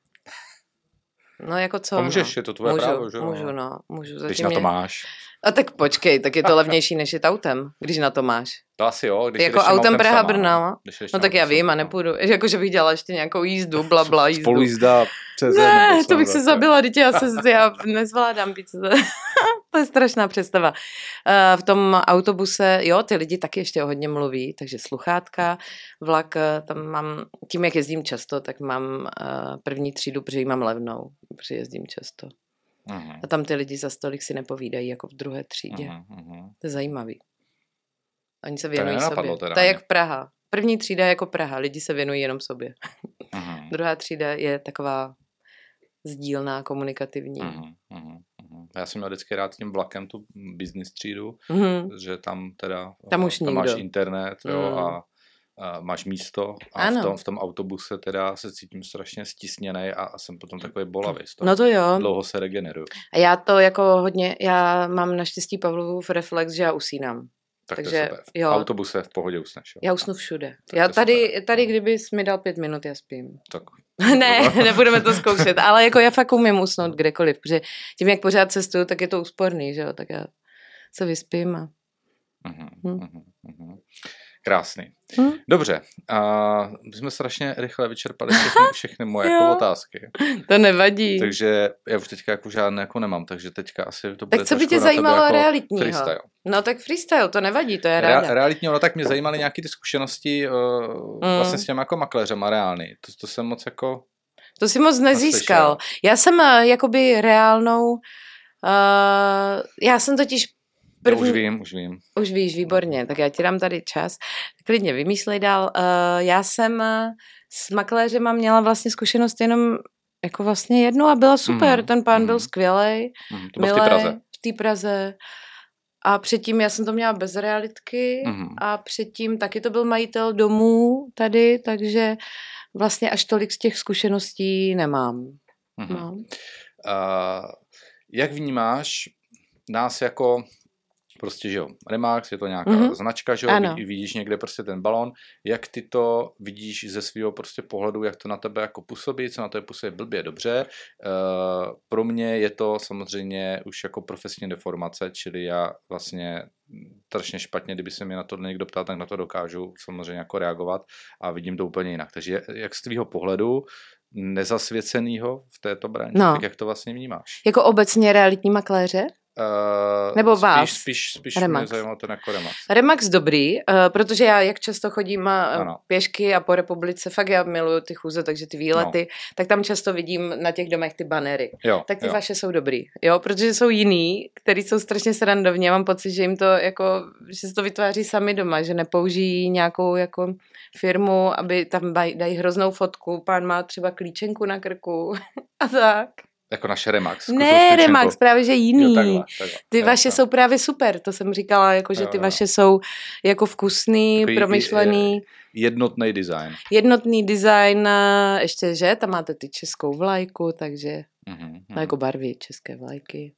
No jako co? A můžeš, no. je to tvoje můžu, právo, že jo? Můžu, no, můžu. Když Zatím na to máš. A tak počkej, tak je to levnější než jít autem, když na to máš. To asi jo. Když jako tím autem Praha no. Když jedeš No tím tak já autem vím sama, a no. nepůjdu. Jako, že bych dělala ještě nějakou jízdu, bla, bla, jízdu. Spolujízda přes Ne, to bych se zabila, dítě, já se já nezvládám být. To je strašná představa. Eh, V tom autobuse, jo, ty lidi taky ještě hodně mluví, takže sluchátka, vlak, eh, tam mám, tím, jak jezdím často, tak mám eh, první třídu, protože ji mám levnou, protože jezdím často. Mhm, A tam ty lidi za stolik si nepovídají, jako v druhé třídě. mhm, mhm. To je zajímavý. Oni se věnují sobě. teda to je jak Praha. První třída je jako Praha, lidi se věnují jenom sobě. Mhm, Druhá třída je taková sdílná, komunikativní. mhm, mhm. Já jsem měl vždycky rád tím vlakem tu business třídu, Mhm. že tam teda Tam už tam máš internet jo, Mm. a, a máš místo a Ano. v tom, v tom autobuse teda se cítím strašně stisněný a, a jsem potom takový bolavý. No to jo. Dlouho se regeneruju. A já to jako hodně, já mám naštěstí Pavlovův reflex, že já usínám. Tak to Takže. V jo. autobuse v pohodě usneš. Jo? Já usnu všude. Tak to Já tady, super. tady, kdybys mi dal pět minut, já spím. Tak, ne, nebudeme to zkoušet, ale jako já fakt umím usnout kdekoliv, protože tím, jak pořád cestuju, tak je to úsporný, že jo, tak já se vyspím a... mhm, Hm. mhm, mhm. Krásný. Hm? Dobře, a my jsme strašně rychle vyčerpali všechny, všechny moje jako otázky. To nevadí. Takže já už teďka jako žádné jako nemám, takže teďka asi to bude tak co by tě zajímalo jako realitního? Freestyle. No tak freestyle, to nevadí, to je ráda. realitního, no tak mě zajímaly nějaké ty zkušenosti uh, Mm. vlastně s těmi jako makléřema reálný. To, to jsem moc jako... To si moc nezískal. Naslyšel. Já jsem uh, jakoby reálnou, uh, já jsem totiž Já první, už vím, už vím. Už víš, výborně, tak já ti dám tady čas. Klidně vymýšlej dál. Uh, já jsem uh, s makléřema měla vlastně zkušenost jenom jako vlastně jednu a byla super. Mhm, Ten pán byl mhm. skvělej, Mhm, to bylo v té Praze. v té Praze. A předtím já jsem to měla bez realitky Mhm. a předtím taky to byl majitel domů tady, takže vlastně až tolik z těch zkušeností nemám. Mhm. No. Uh, jak vnímáš nás jako prostě, že jo, Remax, je to nějaká Mhm. mm-hmm. značka, že jo, Ano. vidí, vidíš někde prostě ten balon, jak ty to vidíš ze svého prostě pohledu, jak to na tebe jako působí, co na tebe působí blbě, dobře. Uh, pro mě je to samozřejmě už jako profesní deformace, čili já vlastně strašně špatně, kdyby se mě na to někdo ptal, tak na to dokážu samozřejmě jako reagovat a vidím to úplně jinak. Takže jak z tvýho pohledu nezasvěcenýho v této branži, No. tak jak to vlastně vnímáš? Jako obecně realitní makléře? Uh, Nebo spíš, vás? Spíš, spíš Remax. mě zajímalo ten jako Remax. Remax dobrý, uh, protože já jak často chodím uh, Ano. pěšky a po republice, fakt já miluju ty chůze, takže ty výlety, no. tak tam často vidím na těch domech ty banery. Jo, Tak ty jo. vaše jsou dobrý, jo, protože jsou jiný, který jsou strašně srandovní. Já mám pocit, že jim to jako, že se to vytváří sami doma, že nepoužijí nějakou jako firmu, aby tam daj- dají hroznou fotku, pán má třeba klíčenku na krku a tak. Jako naše Remax. Ne. Remax, právě že jiný. Jo, takhle, takhle. Ty Jo, vaše jo. jsou právě super, to jsem říkala, jako že Jo, ty jo. vaše jsou jako vkusný, Takový promyšlený, Jednotný design. jednotný design, a ještě, že tam máte ty českou vlajku, takže Mhm, no, mhm. jako barvy české vlajky.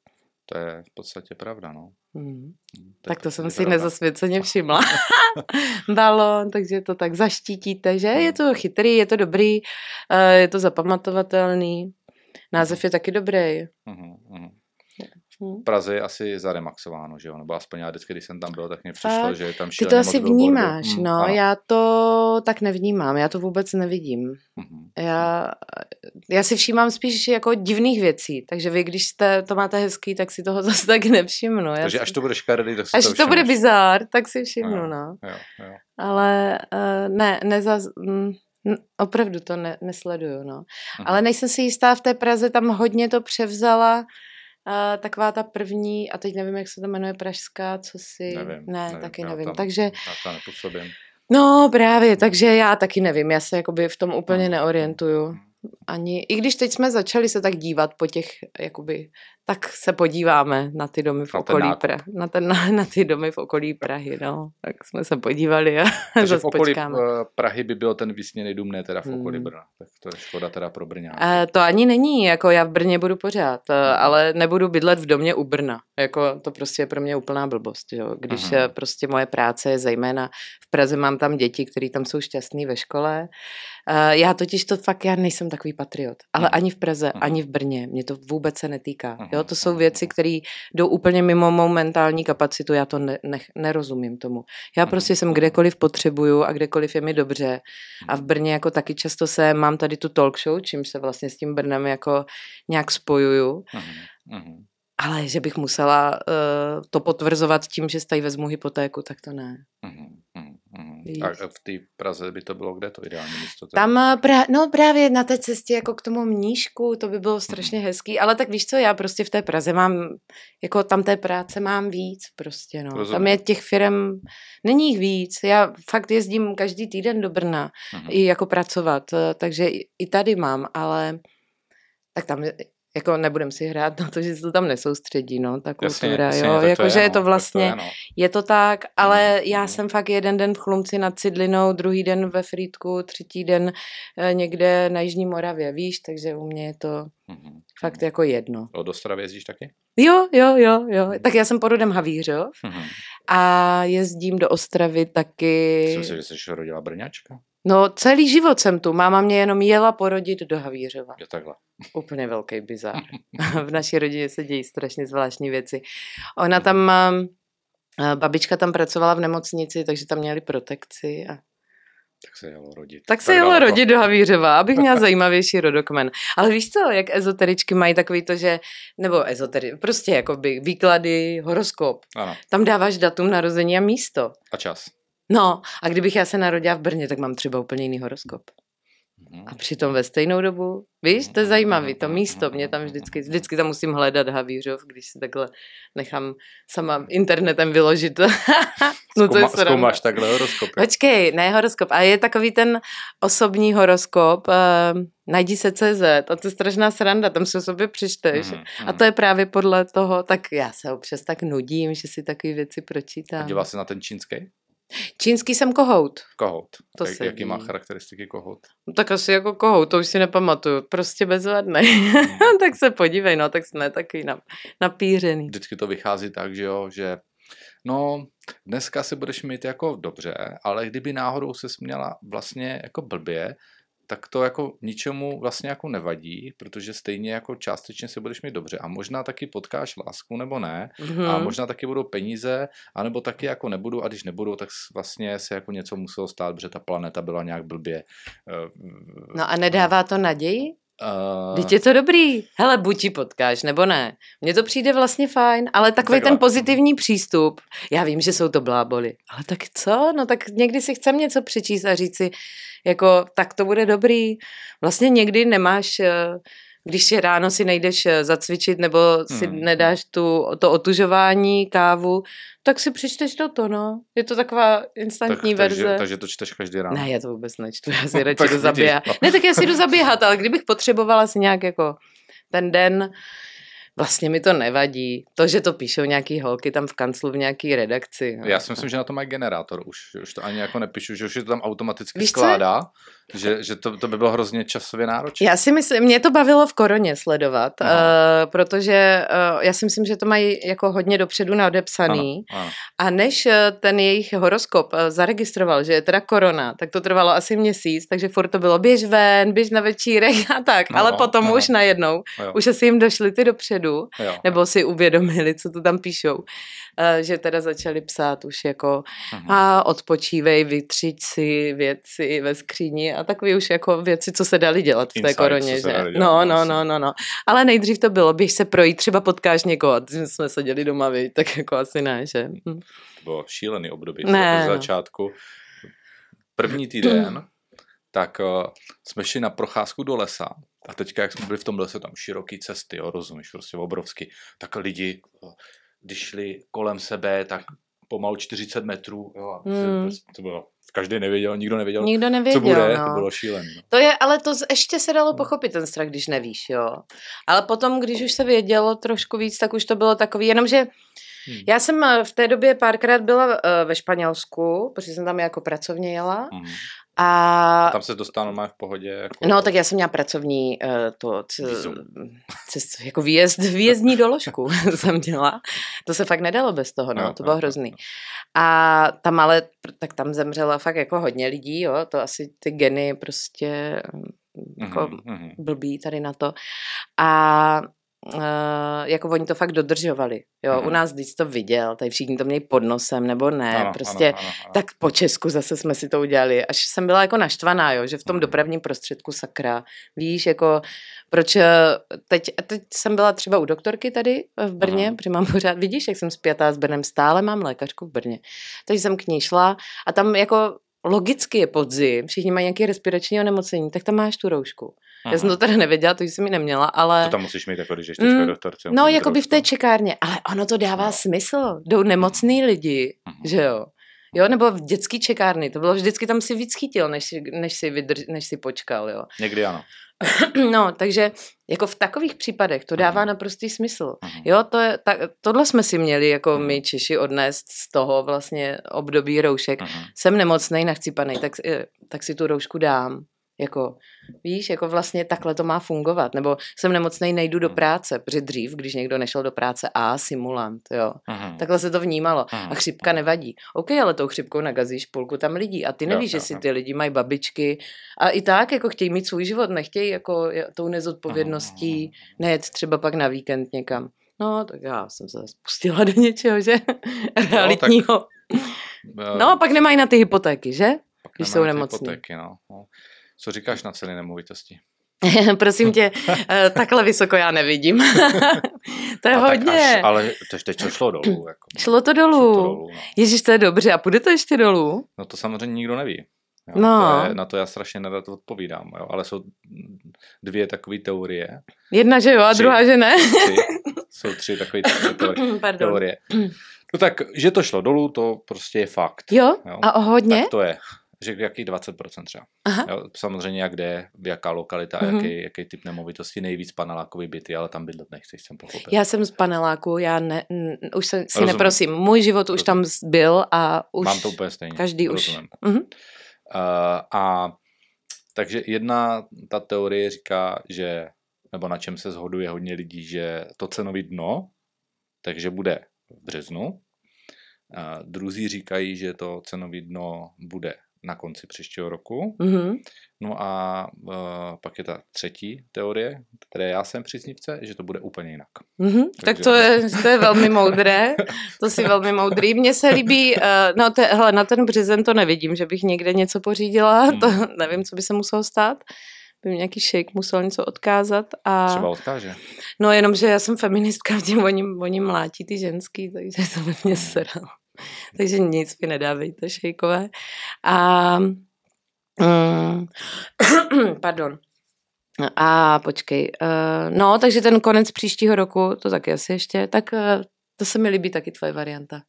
To je v podstatě pravda, no. Hmm. Mhm, Tak je to jsem si pravda. nezasvěceně všimla. Balon, takže to tak zaštítíte, že je to chytrý, je to dobrý, eh, je to zapamatovatelný. Název je taky dobrý. Mhm, mhm. Hm. V Praze je asi zaremaxováno, že jo? Nebo aspoň já vždycky, když jsem tam byl, tak mě přišlo, Fakt? že je tam Ty to asi vnímáš, Mm, no, ano. já to tak nevnímám, já to vůbec nevidím. Mhm. Já, já si všímám spíš jako divných věcí, takže vy, když jste, to máte hezký, tak si toho zase tak nevšimnu. Já Takže si, až to bude škaredý, tak si až to to bude bizár, tak si všimnu, Jo. no. Jo, jo. Ale uh, ne, nezaz, opravdu to ne, nesleduju, no. Mhm. Ale nejsem si jistá, v té Praze tam hodně to převzala uh, taková ta první, a teď nevím, jak se to jmenuje, Pražská, co si... Nevím, ne, nevím, taky nevím. tam- Takže, Já tam nepůsobím. no právě, takže já taky nevím, já se jakoby v tom úplně Mhm. neorientuju. Ani, i když teď jsme začali se tak dívat po těch, jakoby, tak se podíváme na ty domy v Na okolí. Prahy. Na, ten, na, na ty domy v okolí Prahy, no. Tak jsme se podívali a Takže v okolí počkáme. eh, Prahy by byl ten vysněný dům, ne teda v okolí Hmm. Brna. Tak to je škoda teda pro Brňáky. Eh, to ani není, jako já v Brně budu pořád, eh, Mhm. ale nebudu bydlet v domě u Brna. Jako to prostě je pro mě úplná blbost, jo. Když Mhm. eh, prostě moje práce je zejména v Praze, mám tam děti, které tam jsou šťastný ve škole. Eh, Já totiž to fakt, já nejsem takový patriot, ale Mhm. ani v Praze, Mhm. ani v Brně, mě to vůbec se netýká. Mhm. Jo, to jsou Mhm. věci, které jdou úplně mimo mou mentální kapacitu, já to ne, ne, nerozumím tomu. Já Mhm. prostě jsem kdekoliv potřebuju a kdekoliv je mi dobře. A v Brně jako taky často se, mám tady tu talk show, čím se vlastně s tím Brnem jako nějak spojuju. Mhm, mhm. Ale že bych musela uh, to potvrzovat tím, že tady vezmu hypotéku, tak to ne. A v té Praze by to bylo kde to ideální místo? teda? Tam eh, pra, no právě na té cestě jako k tomu mnížku, to by bylo strašně Mhm. hezký, ale tak víš co, já prostě v té Praze mám, jako tam té práce mám víc prostě, no. Tam Rozumím. je těch firm, není jich víc, já fakt jezdím každý týden do Brna, Mhm. i jako pracovat, eh, takže i tady mám, ale tak tam jako nebudem si hrát na to, že se to tam nesoustředí, no, ta Jasně, kultura, jasně, jo, tak to jakože je, no, to vlastně, je, no. je to tak, ale Mhm, já mhm. jsem fakt jeden den v Chlumci nad Cidlinou, druhý den ve Frýdku, třetí den eh, někde na Jižní Moravě, víš, takže u mě je to Mhm, fakt mhm. jako jedno. O, do Ostravy jezdíš taky? Jo, jo, jo, jo, tak já jsem porodem Havířov Mhm. a jezdím do Ostravy taky, Myslím si, že jsi rodila Brňačka. No celý život jsem tu, máma mě jenom jela porodit do Havířova. Je takhle. Úplně velký bizar. v naší rodině se dějí strašně zvláštní věci. Ona tam, um, eh, babička tam pracovala v nemocnici, takže tam měli protekci. A... Tak se jelo rodit. Tak se jelo rodit do Havířova, abych měla zajímavější rodokmen. Ale víš co, jak ezoteričky mají takový to, že, nebo ezoteri, prostě jakoby výklady, horoskop. Ano. Tam dáváš datum narození a místo. A čas. No, a kdybych já se narodila v Brně, tak mám třeba úplně jiný horoskop. A přitom ve stejnou dobu, víš, to je zajímavý, to místo, mě tam vždycky, vždycky tam musím hledat Havířov, když si takhle nechám sama internetem vyložit. no to je Zkouma-. Zkoumáš takhle horoskopy. Počkej, ne horoskop, ale je takový ten osobní horoskop, uh, najdi se CZ, a to je strašná sranda, tam se o sobě přečteš. Mhm, A mhm. to je právě podle toho, tak já se občas tak nudím, že si takové věci A pročítám. díval se na ten čínský? Čínský jsem kohout. Kohout. To Jak, se jaký má charakteristiky kohout? No Tak asi jako kohout, to už si nepamatuju. Prostě bezvadný. tak se podívej, no, tak jsme taky na, napířený. Vždycky to vychází tak, že jo, že No, dneska si budeš mít jako dobře, ale kdyby náhodou se směla vlastně jako blbě, tak to jako ničemu vlastně jako nevadí, protože stejně jako částečně se budeš mít dobře a možná taky potkáš lásku nebo ne Mhm. a možná taky budou peníze, anebo taky jako nebudou a když nebudou, tak vlastně se jako něco muselo stát, protože ta planeta byla nějak blbě. eh, No a nedává to naději? Uh, Teď je to dobrý. Hele, buď ti potkáš, nebo ne. Mně to přijde vlastně fajn, ale takový Takhle. ten pozitivní přístup. Já vím, že jsou to bláboli. Ale tak co? No tak někdy si chcem něco přečíst a říct si, jako, tak to bude dobrý. Vlastně někdy nemáš, eh, když si ráno si nejdeš eh, zacvičit nebo si Hmm. nedáš tu, to otužování, kávu, tak si přečteš toto, no. Je to taková instantní tak, verze. takže, takže to čteš každý ráno. Ne, já to vůbec nečtu, já si radši Tak jdu vidíš, zaběhat. no. Ne, tak já si jdu zaběhat, ale kdybych potřebovala si nějak jako ten den, vlastně mi to nevadí. To, že to píšou nějaký holky tam v kanclu v nějaký redakci. no. Já si myslím, že na to mají generátor už, že už to ani jako nepíšu, že už je to tam automaticky Víš co? skládá, že, že to, to by bylo hrozně časově náročné. Já si myslím, mě to bavilo v koroně sledovat, uh, protože uh, já si myslím, že to mají jako hodně dopředu. Ano, ano. A než eh, ten jejich horoskop eh, zaregistroval, že je teda korona, tak to trvalo asi měsíc, takže furt to bylo běž ven, běž na večírek a tak. No, Ale potom no. už najednou, Jo, už asi jim došly ty dopředu, jo. nebo si uvědomili, co to tam píšou, eh, že teda začali psát už jako Mhm. a odpočívej, vytřiď si věci ve skříni a takové už jako věci, co se dali dělat v té Insights, koroně, že? dělat, No, no, no, no, no. Ale nejdřív to bylo, běž se projít, třeba potkáš někoho, jsme seděli doma, viď? tak jako asi ne, že? Hm. To bylo šílený období Ne, no. začátku. První týden, tak uh, jsme šli na procházku do lesa a teďka, jak jsme byli v tom lese, tam široký cesty, jo, rozumíš, prostě obrovský, tak lidi, eh, když šli kolem sebe, tak pomalu 40 metrů, jo, a Hmm. prostě to bylo, každý nevěděl, nikdo nevěděl, Nikdo nevěděl, co bude, no. to bylo šílené. No. To je, ale to ještě se dalo pochopit ten strach, když nevíš, jo. Ale potom, když už se vědělo trošku víc, tak už to bylo takový, jenomže Hmm. já jsem eh, v té době párkrát byla eh, ve Španělsku, protože jsem tam jako pracovně jela Mhm. A A tam se dostal normálně v pohodě. Jako... No, tak já jsem měla pracovní uh, to, c, cest, jako výjezd, výjezdní doložku jsem měla. To se fakt nedalo bez toho, no, Jo, to jo, bylo jo, hrozný. jo. A tam ale, tak tam zemřela fakt jako hodně lidí, jo, to asi ty geny prostě jako Mhm, mhm. blbý tady na to. A uh, jako oni to fakt dodržovali, jo, Mhm. u nás, když to viděl, tady všichni to měli pod nosem, nebo ne, Ano, prostě ano, ano, ano. tak po Česku zase jsme si to udělali. Až jsem byla jako naštvaná, jo, že v tom Mhm. dopravním prostředku sakra. Víš, jako proč eh, teď, teď jsem byla třeba u doktorky tady eh, v Brně, Aha. protože mám pořád, vidíš, jak jsem spjatá s Brnem, stále mám lékařku v Brně. Takže jsem k ní šla a tam jako logicky je podzim, všichni mají nějaké respirační onemocnění, tak tam máš tu roušku. Já jsem to teda nevěděla, to jsem ji neměla, ale... To tam musíš mít, jako když jdeš Mm, doktorce. No, jako by v té čekárně, ale ono to dává No. smysl. Jdou nemocný lidi, Mhm. že jo. Jo, nebo v dětský čekárny, to bylo vždycky tam si víc chytil, než si, než si, vydrž, než si počkal, jo. Někdy ano. No, takže jako v takových případech to dává Mhm. naprostý smysl. Mhm. Jo, to je, tak, tohle jsme si měli jako Mhm. my Češi odnést z toho vlastně období roušek. Mhm. Jsem nemocnej, nachcipanej, tak, eh, tak si tu roušku dám. Jako, víš, jako vlastně takhle to má fungovat. Nebo jsem nemocnej, nejdu do Mhm. práce, protože dřív, když někdo nešel do práce, a simulant, jo. Mhm. Takhle se to vnímalo. Mhm. A chřipka nevadí. OK, ale tou chřipkou nagazíš půlku tam lidí. A ty Jo, nevíš, jo, jestli jo. ty lidi mají babičky. A i tak, jako chtějí mít svůj život, nechtějí jako tou nezodpovědností nejet třeba pak na víkend někam. No, tak já jsem se spustila do něčeho, že? Realitního. Eh, No a pak nemají na ty hypotéky, že? pak když jsou nemocní. Hypotéky, no. no. Co říkáš na ceny nemovitosti? Prosím tě, eh, takhle vysoko já nevidím. to je A tak hodně. Až, ale to teď to šlo dolů. Jako. Šlo to Šlo dolů. to dolů no. Ježíš, to je dobře. A půjde to ještě dolů? no to samozřejmě nikdo neví. Jo, No. to je, na to já strašně nerad odpovídám, jo. ale jsou dvě takové teorie. Jedna, že jo, a Tři. druhá, že ne. Tři, jsou tři takové teorie. Pardon. teorie. No tak, že to šlo dolů, to prostě je fakt. Jo? Jo. A o hodně? Tak to je. Že jaký 20% třeba. Aha. Jo, samozřejmě jak kde, jaká lokalita, Mhm. mm-hmm. jaký, jaký typ nemovitosti, nejvíc panelákový byty, ale tam bydlet nechceš, jsem pochopil. Já jsem z paneláku, já ne, n, už se, si Rozumím. neprosím. Můj život už tam byl a už Mám to úplně stejně. každý už. rozumím. Mhm. Uh, a takže jedna ta teorie říká, že, nebo na čem se shoduje hodně lidí, že to cenový dno, takže bude v březnu A druzí říkají, že to cenový dno bude na konci příštího roku. Mhm. No a uh, pak je ta třetí teorie, které já jsem příznivce, že to bude úplně jinak. Mhm, tak to je, to je velmi moudré, to si velmi moudrý. Mně se líbí, uh, no te, hele, na ten březen to nevidím, že bych někde něco pořídila, Hmm. to nevím, co by se muselo stát. By mi nějaký šejk musel něco odkázat. A, Třeba odkáže. no jenom, že já jsem feministka, v těm oni, oni mlátí ty ženský, takže to by mě seral. Takže nic mi nedávejte šejkové. A mm, pardon. A počkej, uh, no, takže ten konec příštího roku, to taky asi ještě, tak uh, to se mi líbí taky tvoje varianta.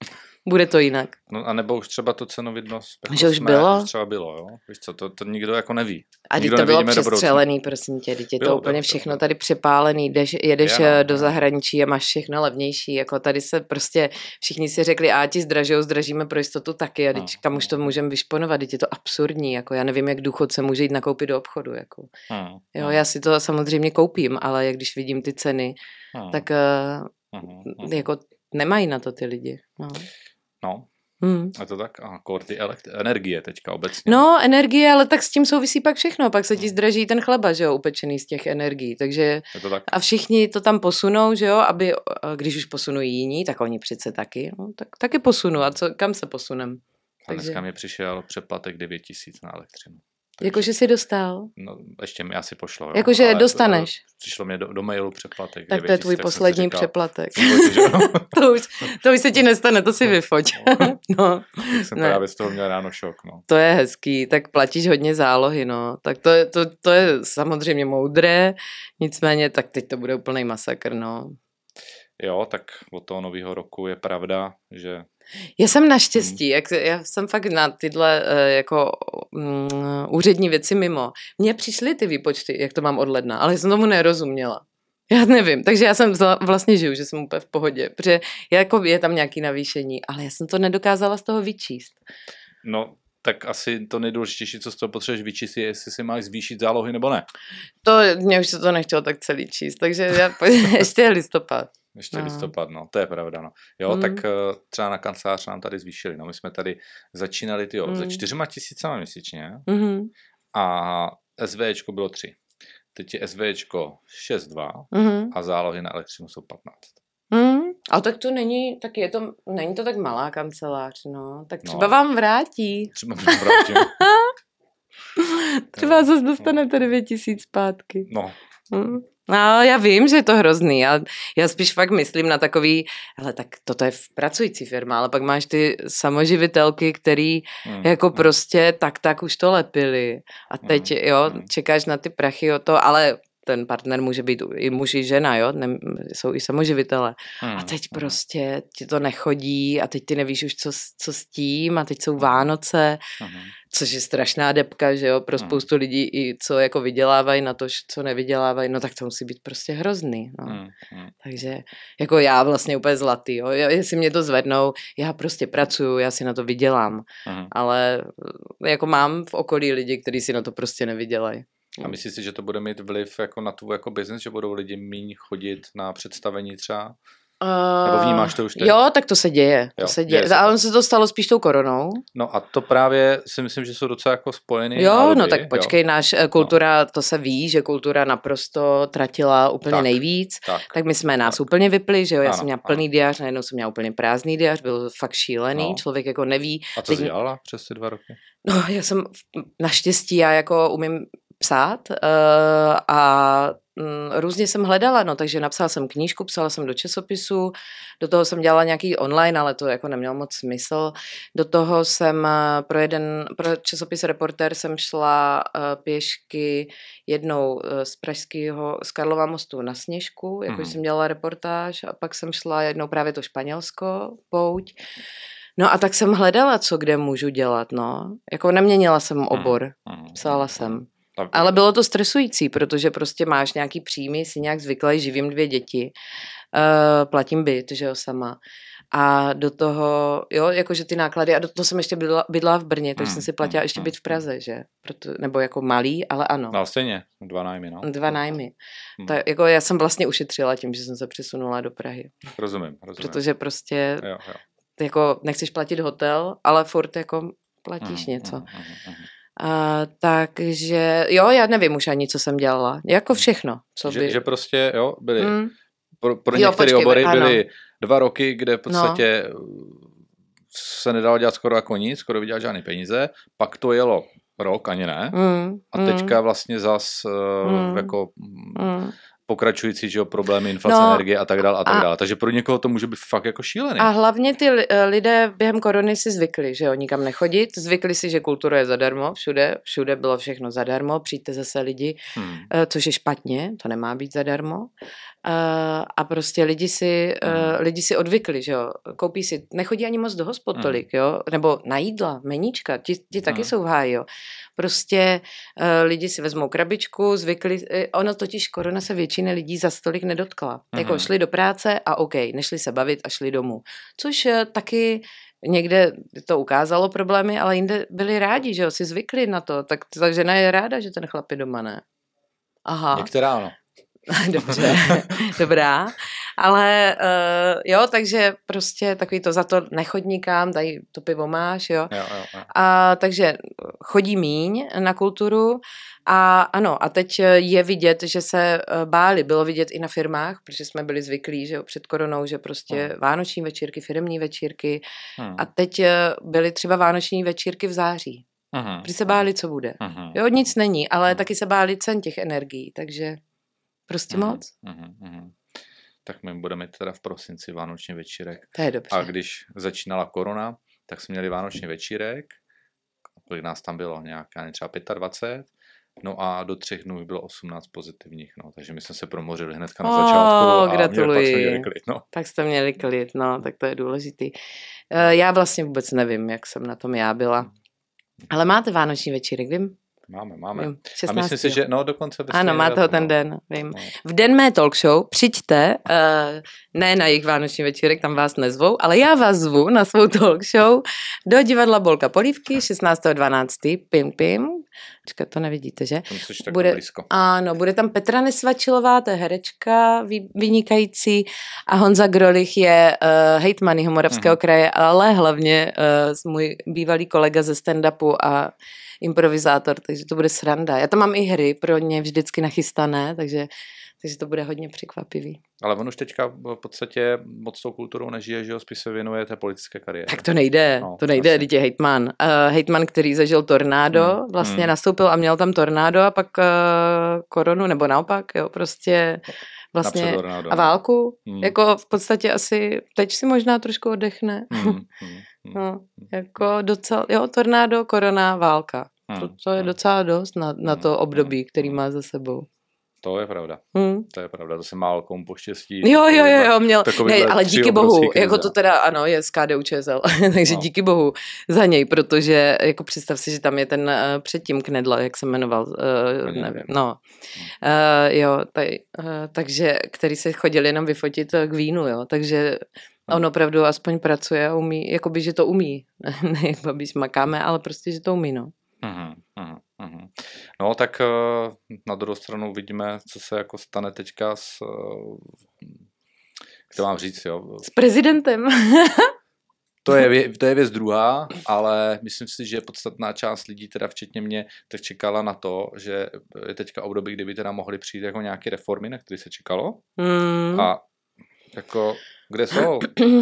Bude to jinak. No a nebo už třeba to cenovydno jako Že už jsme, bylo? Už třeba bylo, jo? Víš co, to, to nikdo jako neví. A teď Nikdo to bylo přestřelený, prosím tě, teď je to Bylo, úplně bylo, všechno tady přepálený, jdeš, jedeš Je, no, eh, do zahraničí a máš všechno levnější, jako tady se prostě všichni si řekli, a ti zdražou, zdražíme pro jistotu taky a teď No, kam už to no. můžeme vyšponovat, teď je to absurdní, jako já nevím, jak důchodce může jít nakoupit do obchodu, jako. Hmm, Jo, hmm, já si to samozřejmě koupím, ale jak když vidím ty ceny, hmm, tak hmm, hmm. jako nemají na to ty lidi. No. No, Hmm. je to tak. A kor ty elekt- energie teďka obecně. No, energie, ale tak s tím souvisí pak všechno. Pak se ti zdraží ten chleba, že jo, upečený z těch energií. Takže Je to tak. a všichni to tam posunou, že jo, aby, a když už posunují jiní, tak oni přece taky, no, tak taky posunu. A co, kam se posunem? A takže- dneska mi přišel přeplatek 9 tisíc na elektřinu. Jakože jsi dostal. No, ještě mi asi pošlo. Jo? Jakože dostaneš. eh, Přišlo mi do, do mailu přeplatek. Tak 9 to je tvůj poslední říkal, přeplatek. to, už, to už se ti nestane, to si vyfoť. no, Tak jsem Ne. právě z toho měl ráno šok. No. to je hezký, tak platíš hodně zálohy, no. Tak to je, to, to je samozřejmě moudré, nicméně tak teď to bude úplný masakr, no. Jo, tak od toho nového roku je pravda, že Já jsem naštěstí, jak, já jsem fakt na tyhle eh, jako mm, úřední věci mimo. Mně přišly ty výpočty, jak to mám od ledna, ale jsem tomu nerozuměla. Já nevím, takže já jsem vlastně žiju, že jsem úplně v pohodě, protože jako je tam nějaký navýšení, ale já jsem to nedokázala z toho vyčíst. no, tak asi to nejdůležitější, co z toho potřebuješ vyčíst, je, jestli si máš zvýšit zálohy nebo ne. To, mě už se to nechtělo tak celý číst, takže já, ještě je listopad. Ještě No. no. listopad, no, to je pravda, no. Jo, Mm. tak eh, třeba na kancelář nám tady zvýšili, no, my jsme tady začínali, ty jo, Mm. se čtyřma tisícama měsíčně Mhm, a SVčko bylo tři. Teď je SVčko 6,2 mhm, a zálohy na elektřinu jsou 15. mhm. A tak to není, tak je to, není to tak malá kancelář, no. Tak třeba No. vám vrátí. Třeba bych vrátil. Třeba zase dostanete 9 tisíc zpátky. No, Hm. No, já vím, že je to hrozný. Já, já spíš fakt myslím na takový, ale tak toto je v pracující firma, ale pak máš ty samoživitelky, který mm, jako mm. prostě tak tak už to lepili. A teď, Mm, jo, čekáš na ty prachy o to, ale ten partner může být i muž, i žena, jo, ne, jsou i samoživitele. A Mm, teď mm. prostě ti to nechodí a teď ty nevíš už, co, s- co s tím a teď jsou Vánoce, Mhm. což je strašná depka, že jo, pro Mm. spoustu lidí, i co jako vydělávají na to, co nevydělávají, no tak to musí být prostě hrozný, no. Mm, mm. Takže jako já vlastně úplně zlatý, jo, Já- jestli mě to zvednou, já prostě pracuju, já si na to vydělám, Mhm. ale jako mám v okolí lidi, kteří si na to prostě nevydělají. A myslíš si, že to bude mít vliv jako na tvůj jako business, že budou lidi míň chodit na představení třeba? Nebo vnímáš to už teď? Jo, tak to se děje. To Jo, se děje děje. se A to. on se to stalo spíš tou koronou. No a to právě si myslím, že jsou docela jako spojeny Jo, nádoby, no tak počkej, náš eh, kultura, to se ví, že kultura naprosto tratila úplně Tak. nejvíc. Tak. Tak my jsme nás úplně vypli, že jo, já Ano, jsem měla ano. plný diář, najednou jsem měla úplně prázdný diář, byl fakt šílený, No. člověk jako neví. A co jsi teď- dělala přes ty dva roky? No, já jsem naštěstí, já jako umím psát uh, a mm, různě jsem hledala, no, takže napsala jsem knížku, psala jsem do časopisu, do toho jsem dělala nějaký online, ale to jako nemělo moc smysl. Do toho jsem eh, pro jeden, pro časopis Reporter jsem šla uh, pěšky jednou eh, z Pražského, z Karlova mostu na Sněžku, jakože Mhm. jsem dělala reportáž a pak jsem šla jednou právě to Španělsko, pouť. No a tak jsem hledala, co kde můžu dělat, no. Jako neměnila jsem obor, Mhm. psala jsem. Ale bylo to stresující, protože prostě máš nějaký příjmy, si nějak zvyklý, živím dvě děti, uh, platím byt, že jo, sama. A do toho, jo, jakože ty náklady, a do toho jsem ještě bydla, bydla v Brně, takže Mm, jsem si platila mm, ještě mm, byt v Praze, že? Proto, nebo jako malý, ale ano. No stejně, dva nájmy, no. Dva nájmy. Hmm. Tak jako já jsem vlastně ušetřila tím, že jsem se přesunula do Prahy. Rozumím, rozumím. Protože prostě Jo, jo. jako nechceš platit hotel, ale furt jako platíš Mhm, něco. mhm, mhm, mhm. A, takže jo, já nevím už ani, co jsem dělala. Jako všechno, co by... Že, že prostě, jo, byly, Mm, pro, pro Jo, některé počkej, obory ano. No. byly dva roky, kde v podstatě se nedalo dělat skoro jako nic, skoro vydělat žádný peníze, pak to jelo rok, ani ne, mm, a teďka vlastně zas uh, Mm. jako mm, mm. Pokračující že jo, problémy, inflace, No, energie a tak dále a tak a- dále. Takže pro někoho to může být fakt jako šílený. A hlavně ty eh, lidé během korony si zvykli, že jo, nikam nechodit. Zvykli si, že kultura je zadarmo, všude, všude bylo všechno zadarmo, přijďte zase lidi, Hmm. eh, což je špatně, to nemá být zadarmo. Eh, A prostě lidi si, Mhm. lidi si odvykli, že jo, koupí si, nechodí ani moc do hospod Mhm. tolik, jo, nebo na jídla, meníčka, ti, ti taky Mhm. jsou v háji, jo. Prostě eh, lidi si vezmou krabičku, zvykli, eh, ono totiž korona se většiny lidí za stolik nedotkla. Jako Mhm. šli do práce a OK, nešli se bavit a šli domů. Což eh, taky někde to ukázalo problémy, ale jinde byli rádi, že jo, si zvykli na to, tak ta žena je ráda, že ten chlap je doma, ne? Aha. Některá ano. Dobře, dobrá. Ale uh, jo, takže prostě takový to za to nechoď nikam, tady to pivo máš, jo. Jo, jo, jo. A takže chodí míň na kulturu a ano, a teď je vidět, že se eh, báli, bylo vidět i na firmách, protože jsme byli zvyklí, že jo, před koronou, že prostě Hmm. vánoční večírky, firmní večírky Hmm. a teď eh, byly třeba vánoční večírky v září, Mhm. protože se báli, co bude. Mhm. Jo, nic není, ale Hmm. taky se báli cen těch energií, takže prostě Mhm. moc. Mhm. Mhm. Tak my budeme mít teda v prosinci vánoční večírek. To je dobře. A když začínala korona, tak jsme měli vánoční večírek. Kolik nás tam bylo? Nějak, nevím, třeba 25. No a do třech dnů bylo 18 pozitivních, no. Takže my jsme se promořili hnedka na začátku a měli, pak jsme gratuluji. měli klid, no. Tak jste měli klid, no, tak to je důležitý. Eh, Já vlastně vůbec nevím, jak jsem na tom já byla. Ale máte vánoční večírek, vím? Máme, máme. A 16. myslím si, že no dokonce Ano, máte ho ten no. den, vím. No. V den mé talk show přijďte, uh, ne na jejich vánoční večírek, tam vás nezvou, ale já vás zvu na svou talk show do divadla Bolka Polívky 16.12. Pim, pim. Počkat, to nevidíte, že? Tak Bude- blízko. Ano, bude tam Petra Nesvačilová, to je herečka vy- vynikající a Honza Grolich je uh, hejtman Jihomoravského Mhm. kraje, ale hlavně uh, můj bývalý kolega ze stand-upu a improvizátor, takže to bude sranda. Já tam mám i hry pro ně vždycky nachystané, takže, takže to bude hodně překvapivý. Ale on už teďka v podstatě moc tou kulturou nežije, že jo, spíš se věnuje té politické kariéře. Tak to nejde, No, to nejde, je hejtman. Uh, hejtman, který zažil tornádo, Hmm, hmm, vlastně hmm. hmm. nastoupil a měl tam tornádo a pak uh, koronu, nebo naopak, jo, prostě vlastně a no. válku. Hmm. Hmm. Jako v podstatě asi, teď si možná trošku oddechne. Hmm, hmm, hmm, No, jako docela, jo, tornádo, korona, válka. To, hmm, to je hmm. docela dost na, na Hmm, to období, hmm, který má za sebou. To je pravda, Hmm. to je pravda, to se málo komu poštěstí. Jo, jo, jo, jo, měl, ne, ale díky bohu, krize. jako to teda ano, je z KDU ČSL, takže No. díky bohu za něj, protože jako představ si, že tam je ten uh, předtím Knedla, jak se jmenoval, uh, nevím, nevím. no. Uh, jo, taj, uh, takže, který se chodil jenom vyfotit k vínu, jo, takže on opravdu aspoň pracuje a umí, jakoby, že to umí, ne, babiš makáme, ale prostě, že to umí, no. Mhm, mhm, mhm. No tak eh, na druhou stranu vidíme, co se jako stane teďka s, eh, jak to mám říct, jo. S prezidentem. To je, to je věc druhá, ale myslím si, že podstatná část lidí, teda včetně mě, tak čekala na to, že je teďka období, kdyby teda mohly přijít jako nějaké reformy, na které se čekalo. Hmm. A jako, kde jsou?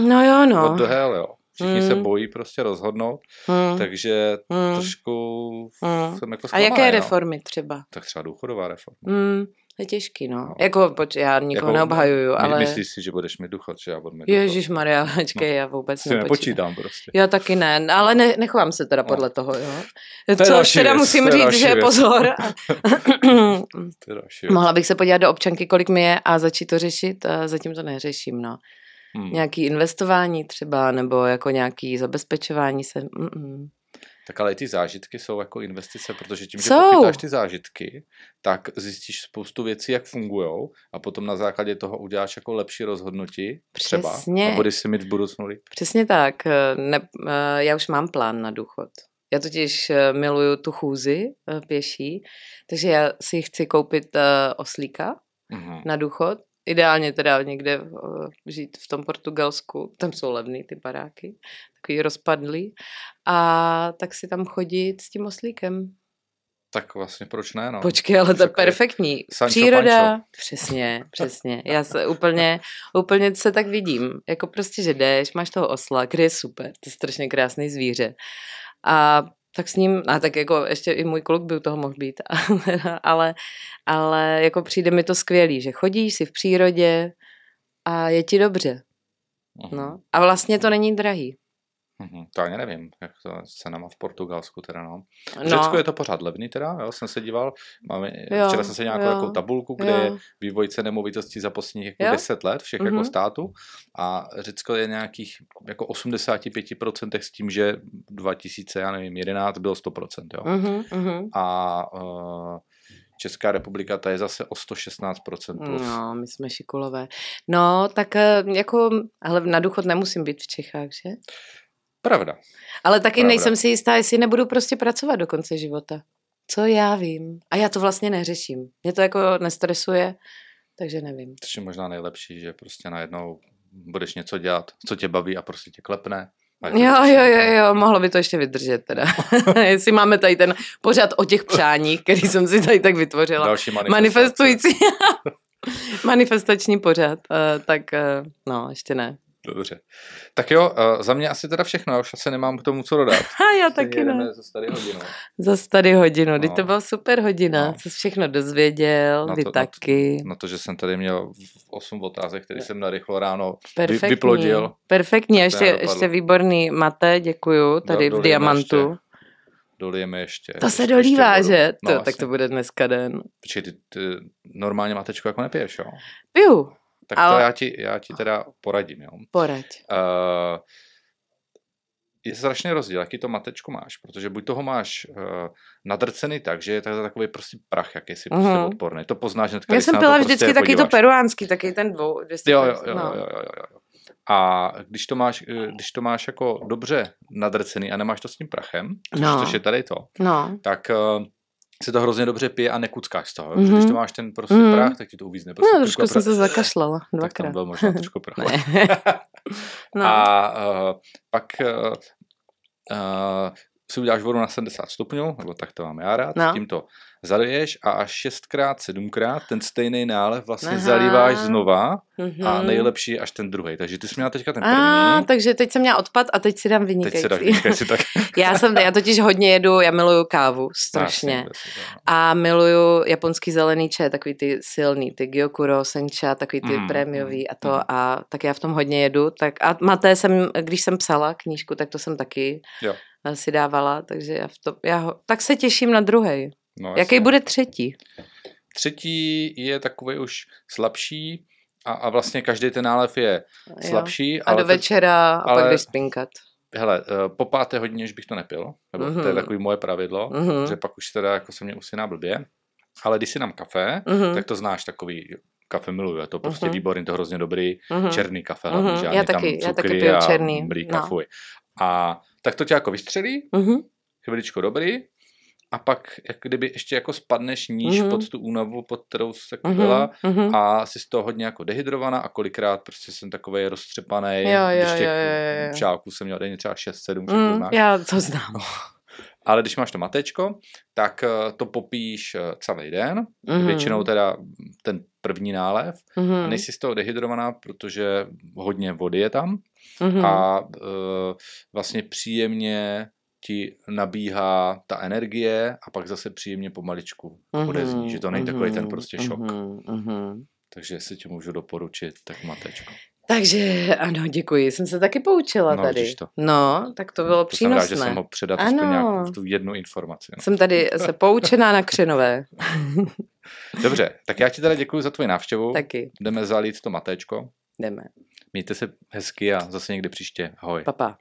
No jo, no. What the hell, jo. Všichni se Mm. bojí prostě rozhodnout, Hmm. takže Hmm. trošku Hmm. jsem jako A zklamaný, jaké no. reformy třeba? Tak třeba důchodová reforma. Hmm, je těžký, no. No. Jako, poč, já nikoho Jako, neobhajuju, My- ale... Myslíš si, že budeš mít důchod, že já budu mít Ježíš? Maria, počkej, já vůbec Si nepočítám. nepočítám prostě. Já taky ne, ale ne, nechovám se teda No. podle toho, jo. je Což další teda věc, musím to je říct, že věc. pozor. To je. Mohla bych se podívat do občanky, kolik mi je a začít to řešit, a zatím to neřeším, no. Hmm. Nějaký investování třeba, nebo jako nějaký zabezpečování se, mm-mm. Tak ale i ty zážitky jsou jako investice, protože tím, že Jsou. pochytáš ty zážitky, tak zjistíš spoustu věcí, jak fungují a potom na základě toho uděláš jako lepší rozhodnutí třeba Přesně. a budeš si mít v budoucnu líp. Přesně tak. Ne, eh, já už mám plán na důchod. Já totiž eh, miluju tu chůzi eh, pěší, takže já si chci koupit oslíka Mhm. na důchod. Ideálně teda někde uh, žít v tom Portugalsku, tam jsou levný ty baráky, takový rozpadlý, a tak si tam chodit s tím oslíkem. Tak vlastně proč ne, no. Počkej, ale to je perfektní. Sancho Příroda, Pancho. přesně, přesně. Já se úplně, úplně se tak vidím. Jako prostě, že jdeš, máš toho osla, který je super, to je strašně krásný zvíře. A tak s ním, a tak jako ještě i můj kluk by u toho mohl být, ale, ale jako přijde mi to skvělý, že chodíš si v přírodě a je ti dobře. Mhm. No. A vlastně to není drahý. Mhm, To ani nevím, jak to s cenama v Portugalsku teda, no. V No, Řecku je to pořád levný teda, jo, jsem se díval, máme, Jo, včera jsem se nějakou jo, jako tabulku, kde je jo. vývoj cen nemovitostí za posledních jako Jo. 10 let všech jako Mhm. států a Řecko je nějakých jako 85% s tím, že 2000, já nevím, 11 bylo 100%, jo. Mhm, mhm. A uh, Česká republika, ta je zase o 116% plus. No, my jsme šikulové. No, tak eh, jako, ale na důchod nemusím být v Čechách, že? Pravda. Ale taky Pravda. nejsem si jistá, jestli nebudu prostě pracovat do konce života. Co já vím. A já to vlastně neřeším. Mě to jako nestresuje, takže nevím. To je možná nejlepší, že prostě najednou budeš něco dělat, co tě baví a prostě tě klepne. Jo, jo, jo, jo, mohlo by to ještě vydržet teda. jestli máme tady ten pořád o těch přáních, který jsem si tady tak vytvořila. Další. Manifestující. Manifestační pořád. Uh, tak uh, no, ještě ne. Dobře. Tak jo, uh, za mě asi teda všechno, já už asi nemám k tomu co dodat. A já taky ne. Za tady hodinu. Zas tady hodinu, no. No. to byla super hodina, No. no. jsi všechno dozvěděl, Na vy to- na to- taky. Na to, že jsem tady měl 8 otázek, které jsem narychlo ráno Perfektní. vyplodil. Perfektní, a Tak to ještě, ještě výborný mate, děkuju, tady v dolijeme Diamantu. ještě. dolijeme ještě. To se ještě dolívá, vodu. že? No, to, tak jasně. to bude dneska den. Počkej, ty, ty normálně matečku jako nepiješ, jo? Piju, Tak to Ale- já ti, já ti teda poradím, jo? poraď. Uh, je strašný rozdíl, jaký to matečko máš, protože buď toho máš uh, nadrcený tak, že je to takový prostě prach, jaký si prostě Mhm. odporný. To poznáš hned, Já jsem pila to vždycky prostě taky to podíváš. peruánský, taky ten dvou. 200, Jo, jo, jo, no. jo, jo, jo, jo. A když to máš, eh, když to máš jako dobře nadrcený a nemáš to s tím prachem, což, No. což je tady to, no. tak uh, se to hrozně dobře pije a nekuckáš z toho. Mhm. Mm-hmm. Když to máš ten prostě Mhm. mm-hmm. prach, tak ti to uvízne. Prostě No, trošku jsem se zakašlala, Tak tam dvakrát. byl možná trošku prach. No. A uh, pak uh, uh, si uděláš vodu na 70 stupňů, nebo tak to mám já rád, No. tím to zaliješ a až šestkrát, sedmkrát ten stejný nálev vlastně Aha. Zalíváš znova Mhm. a nejlepší je až ten druhý. Takže ty jsi měla teďka ten první, A, takže teď jsem měla odpad a teď si dám teď vynikající. se dáš vynikající tak. já jsem, já totiž hodně jedu, já miluju kávu, strašně. Jasně, jasně, no. A miluju japonský zelený čaj, takový ty silný, ty Gyokuro, Sencha, takový ty Mm, mm, prémiový a to mm. a tak já v tom hodně jedu. Tak a maté jsem, když jsem psala knížku, tak to jsem taky Jo. Si dávala, takže já, v to, já ho, tak se těším na druhý. No, Jaký jasně. bude třetí? Třetí je takový už slabší a, a vlastně každý ten nálev je Jo. slabší. A do ten- večera a ale- pak jdeš spinkat. Hele, eh, po páté hodině už bych to nepil, nebo mm-hmm. to je Mhm. takový moje pravidlo, Mhm. mm-hmm. že pak už teda jako se mě usíná blbě. Ale když si dám kafe, Mhm. mm-hmm. tak to znáš takový, kafe miluju, je to prostě Mhm. mm-hmm. výborný, to hrozně dobrý, Mhm. mm-hmm. černý kafe, hlavně, Mhm. žádný Já tam taky- já taky cukry piju a černý, mlíka, no. fuj. A tak to tě jako vystřelí, Mhm. chviličko dobrý, a pak jak kdyby ještě jako spadneš níž mm-hmm. pod tu únavu, pod kterou jsi jako Mhm. byla, Mhm. a jsi z toho hodně jako dehydrovaná a kolikrát prostě jsem takovej roztřepaný, Jo, jo, když těch jo, jo, jo. šálků jsem měl denně třeba 6-7, mm, já to znám. Ale když máš to matečko, tak eh, to popíš eh, celý den, Mhm. většinou teda ten první nálev, Mhm. a nejsi z toho dehydrovaná, protože hodně vody je tam Mhm. a eh, vlastně příjemně ti nabíhá ta energie a pak zase příjemně pomaličku odezní, že to není takový ten prostě šok. Mhm, mhm. Takže jestli ti můžu doporučit, tak matečko. Takže ano, děkuji, jsem se taky poučila No, tady. to. No, tak to bylo To jsem rád, přínosné. že jsem mohl předat Ano. aspoň nějakou tu jednu informaci. No. Jsem tady se poučená na křenové. Dobře, tak já ti teda děkuji za tvoji návštěvu. Taky, Jdeme zalít to matéčko. jdeme. Mějte se hezky a zase někdy příště. Ahoj. Papa.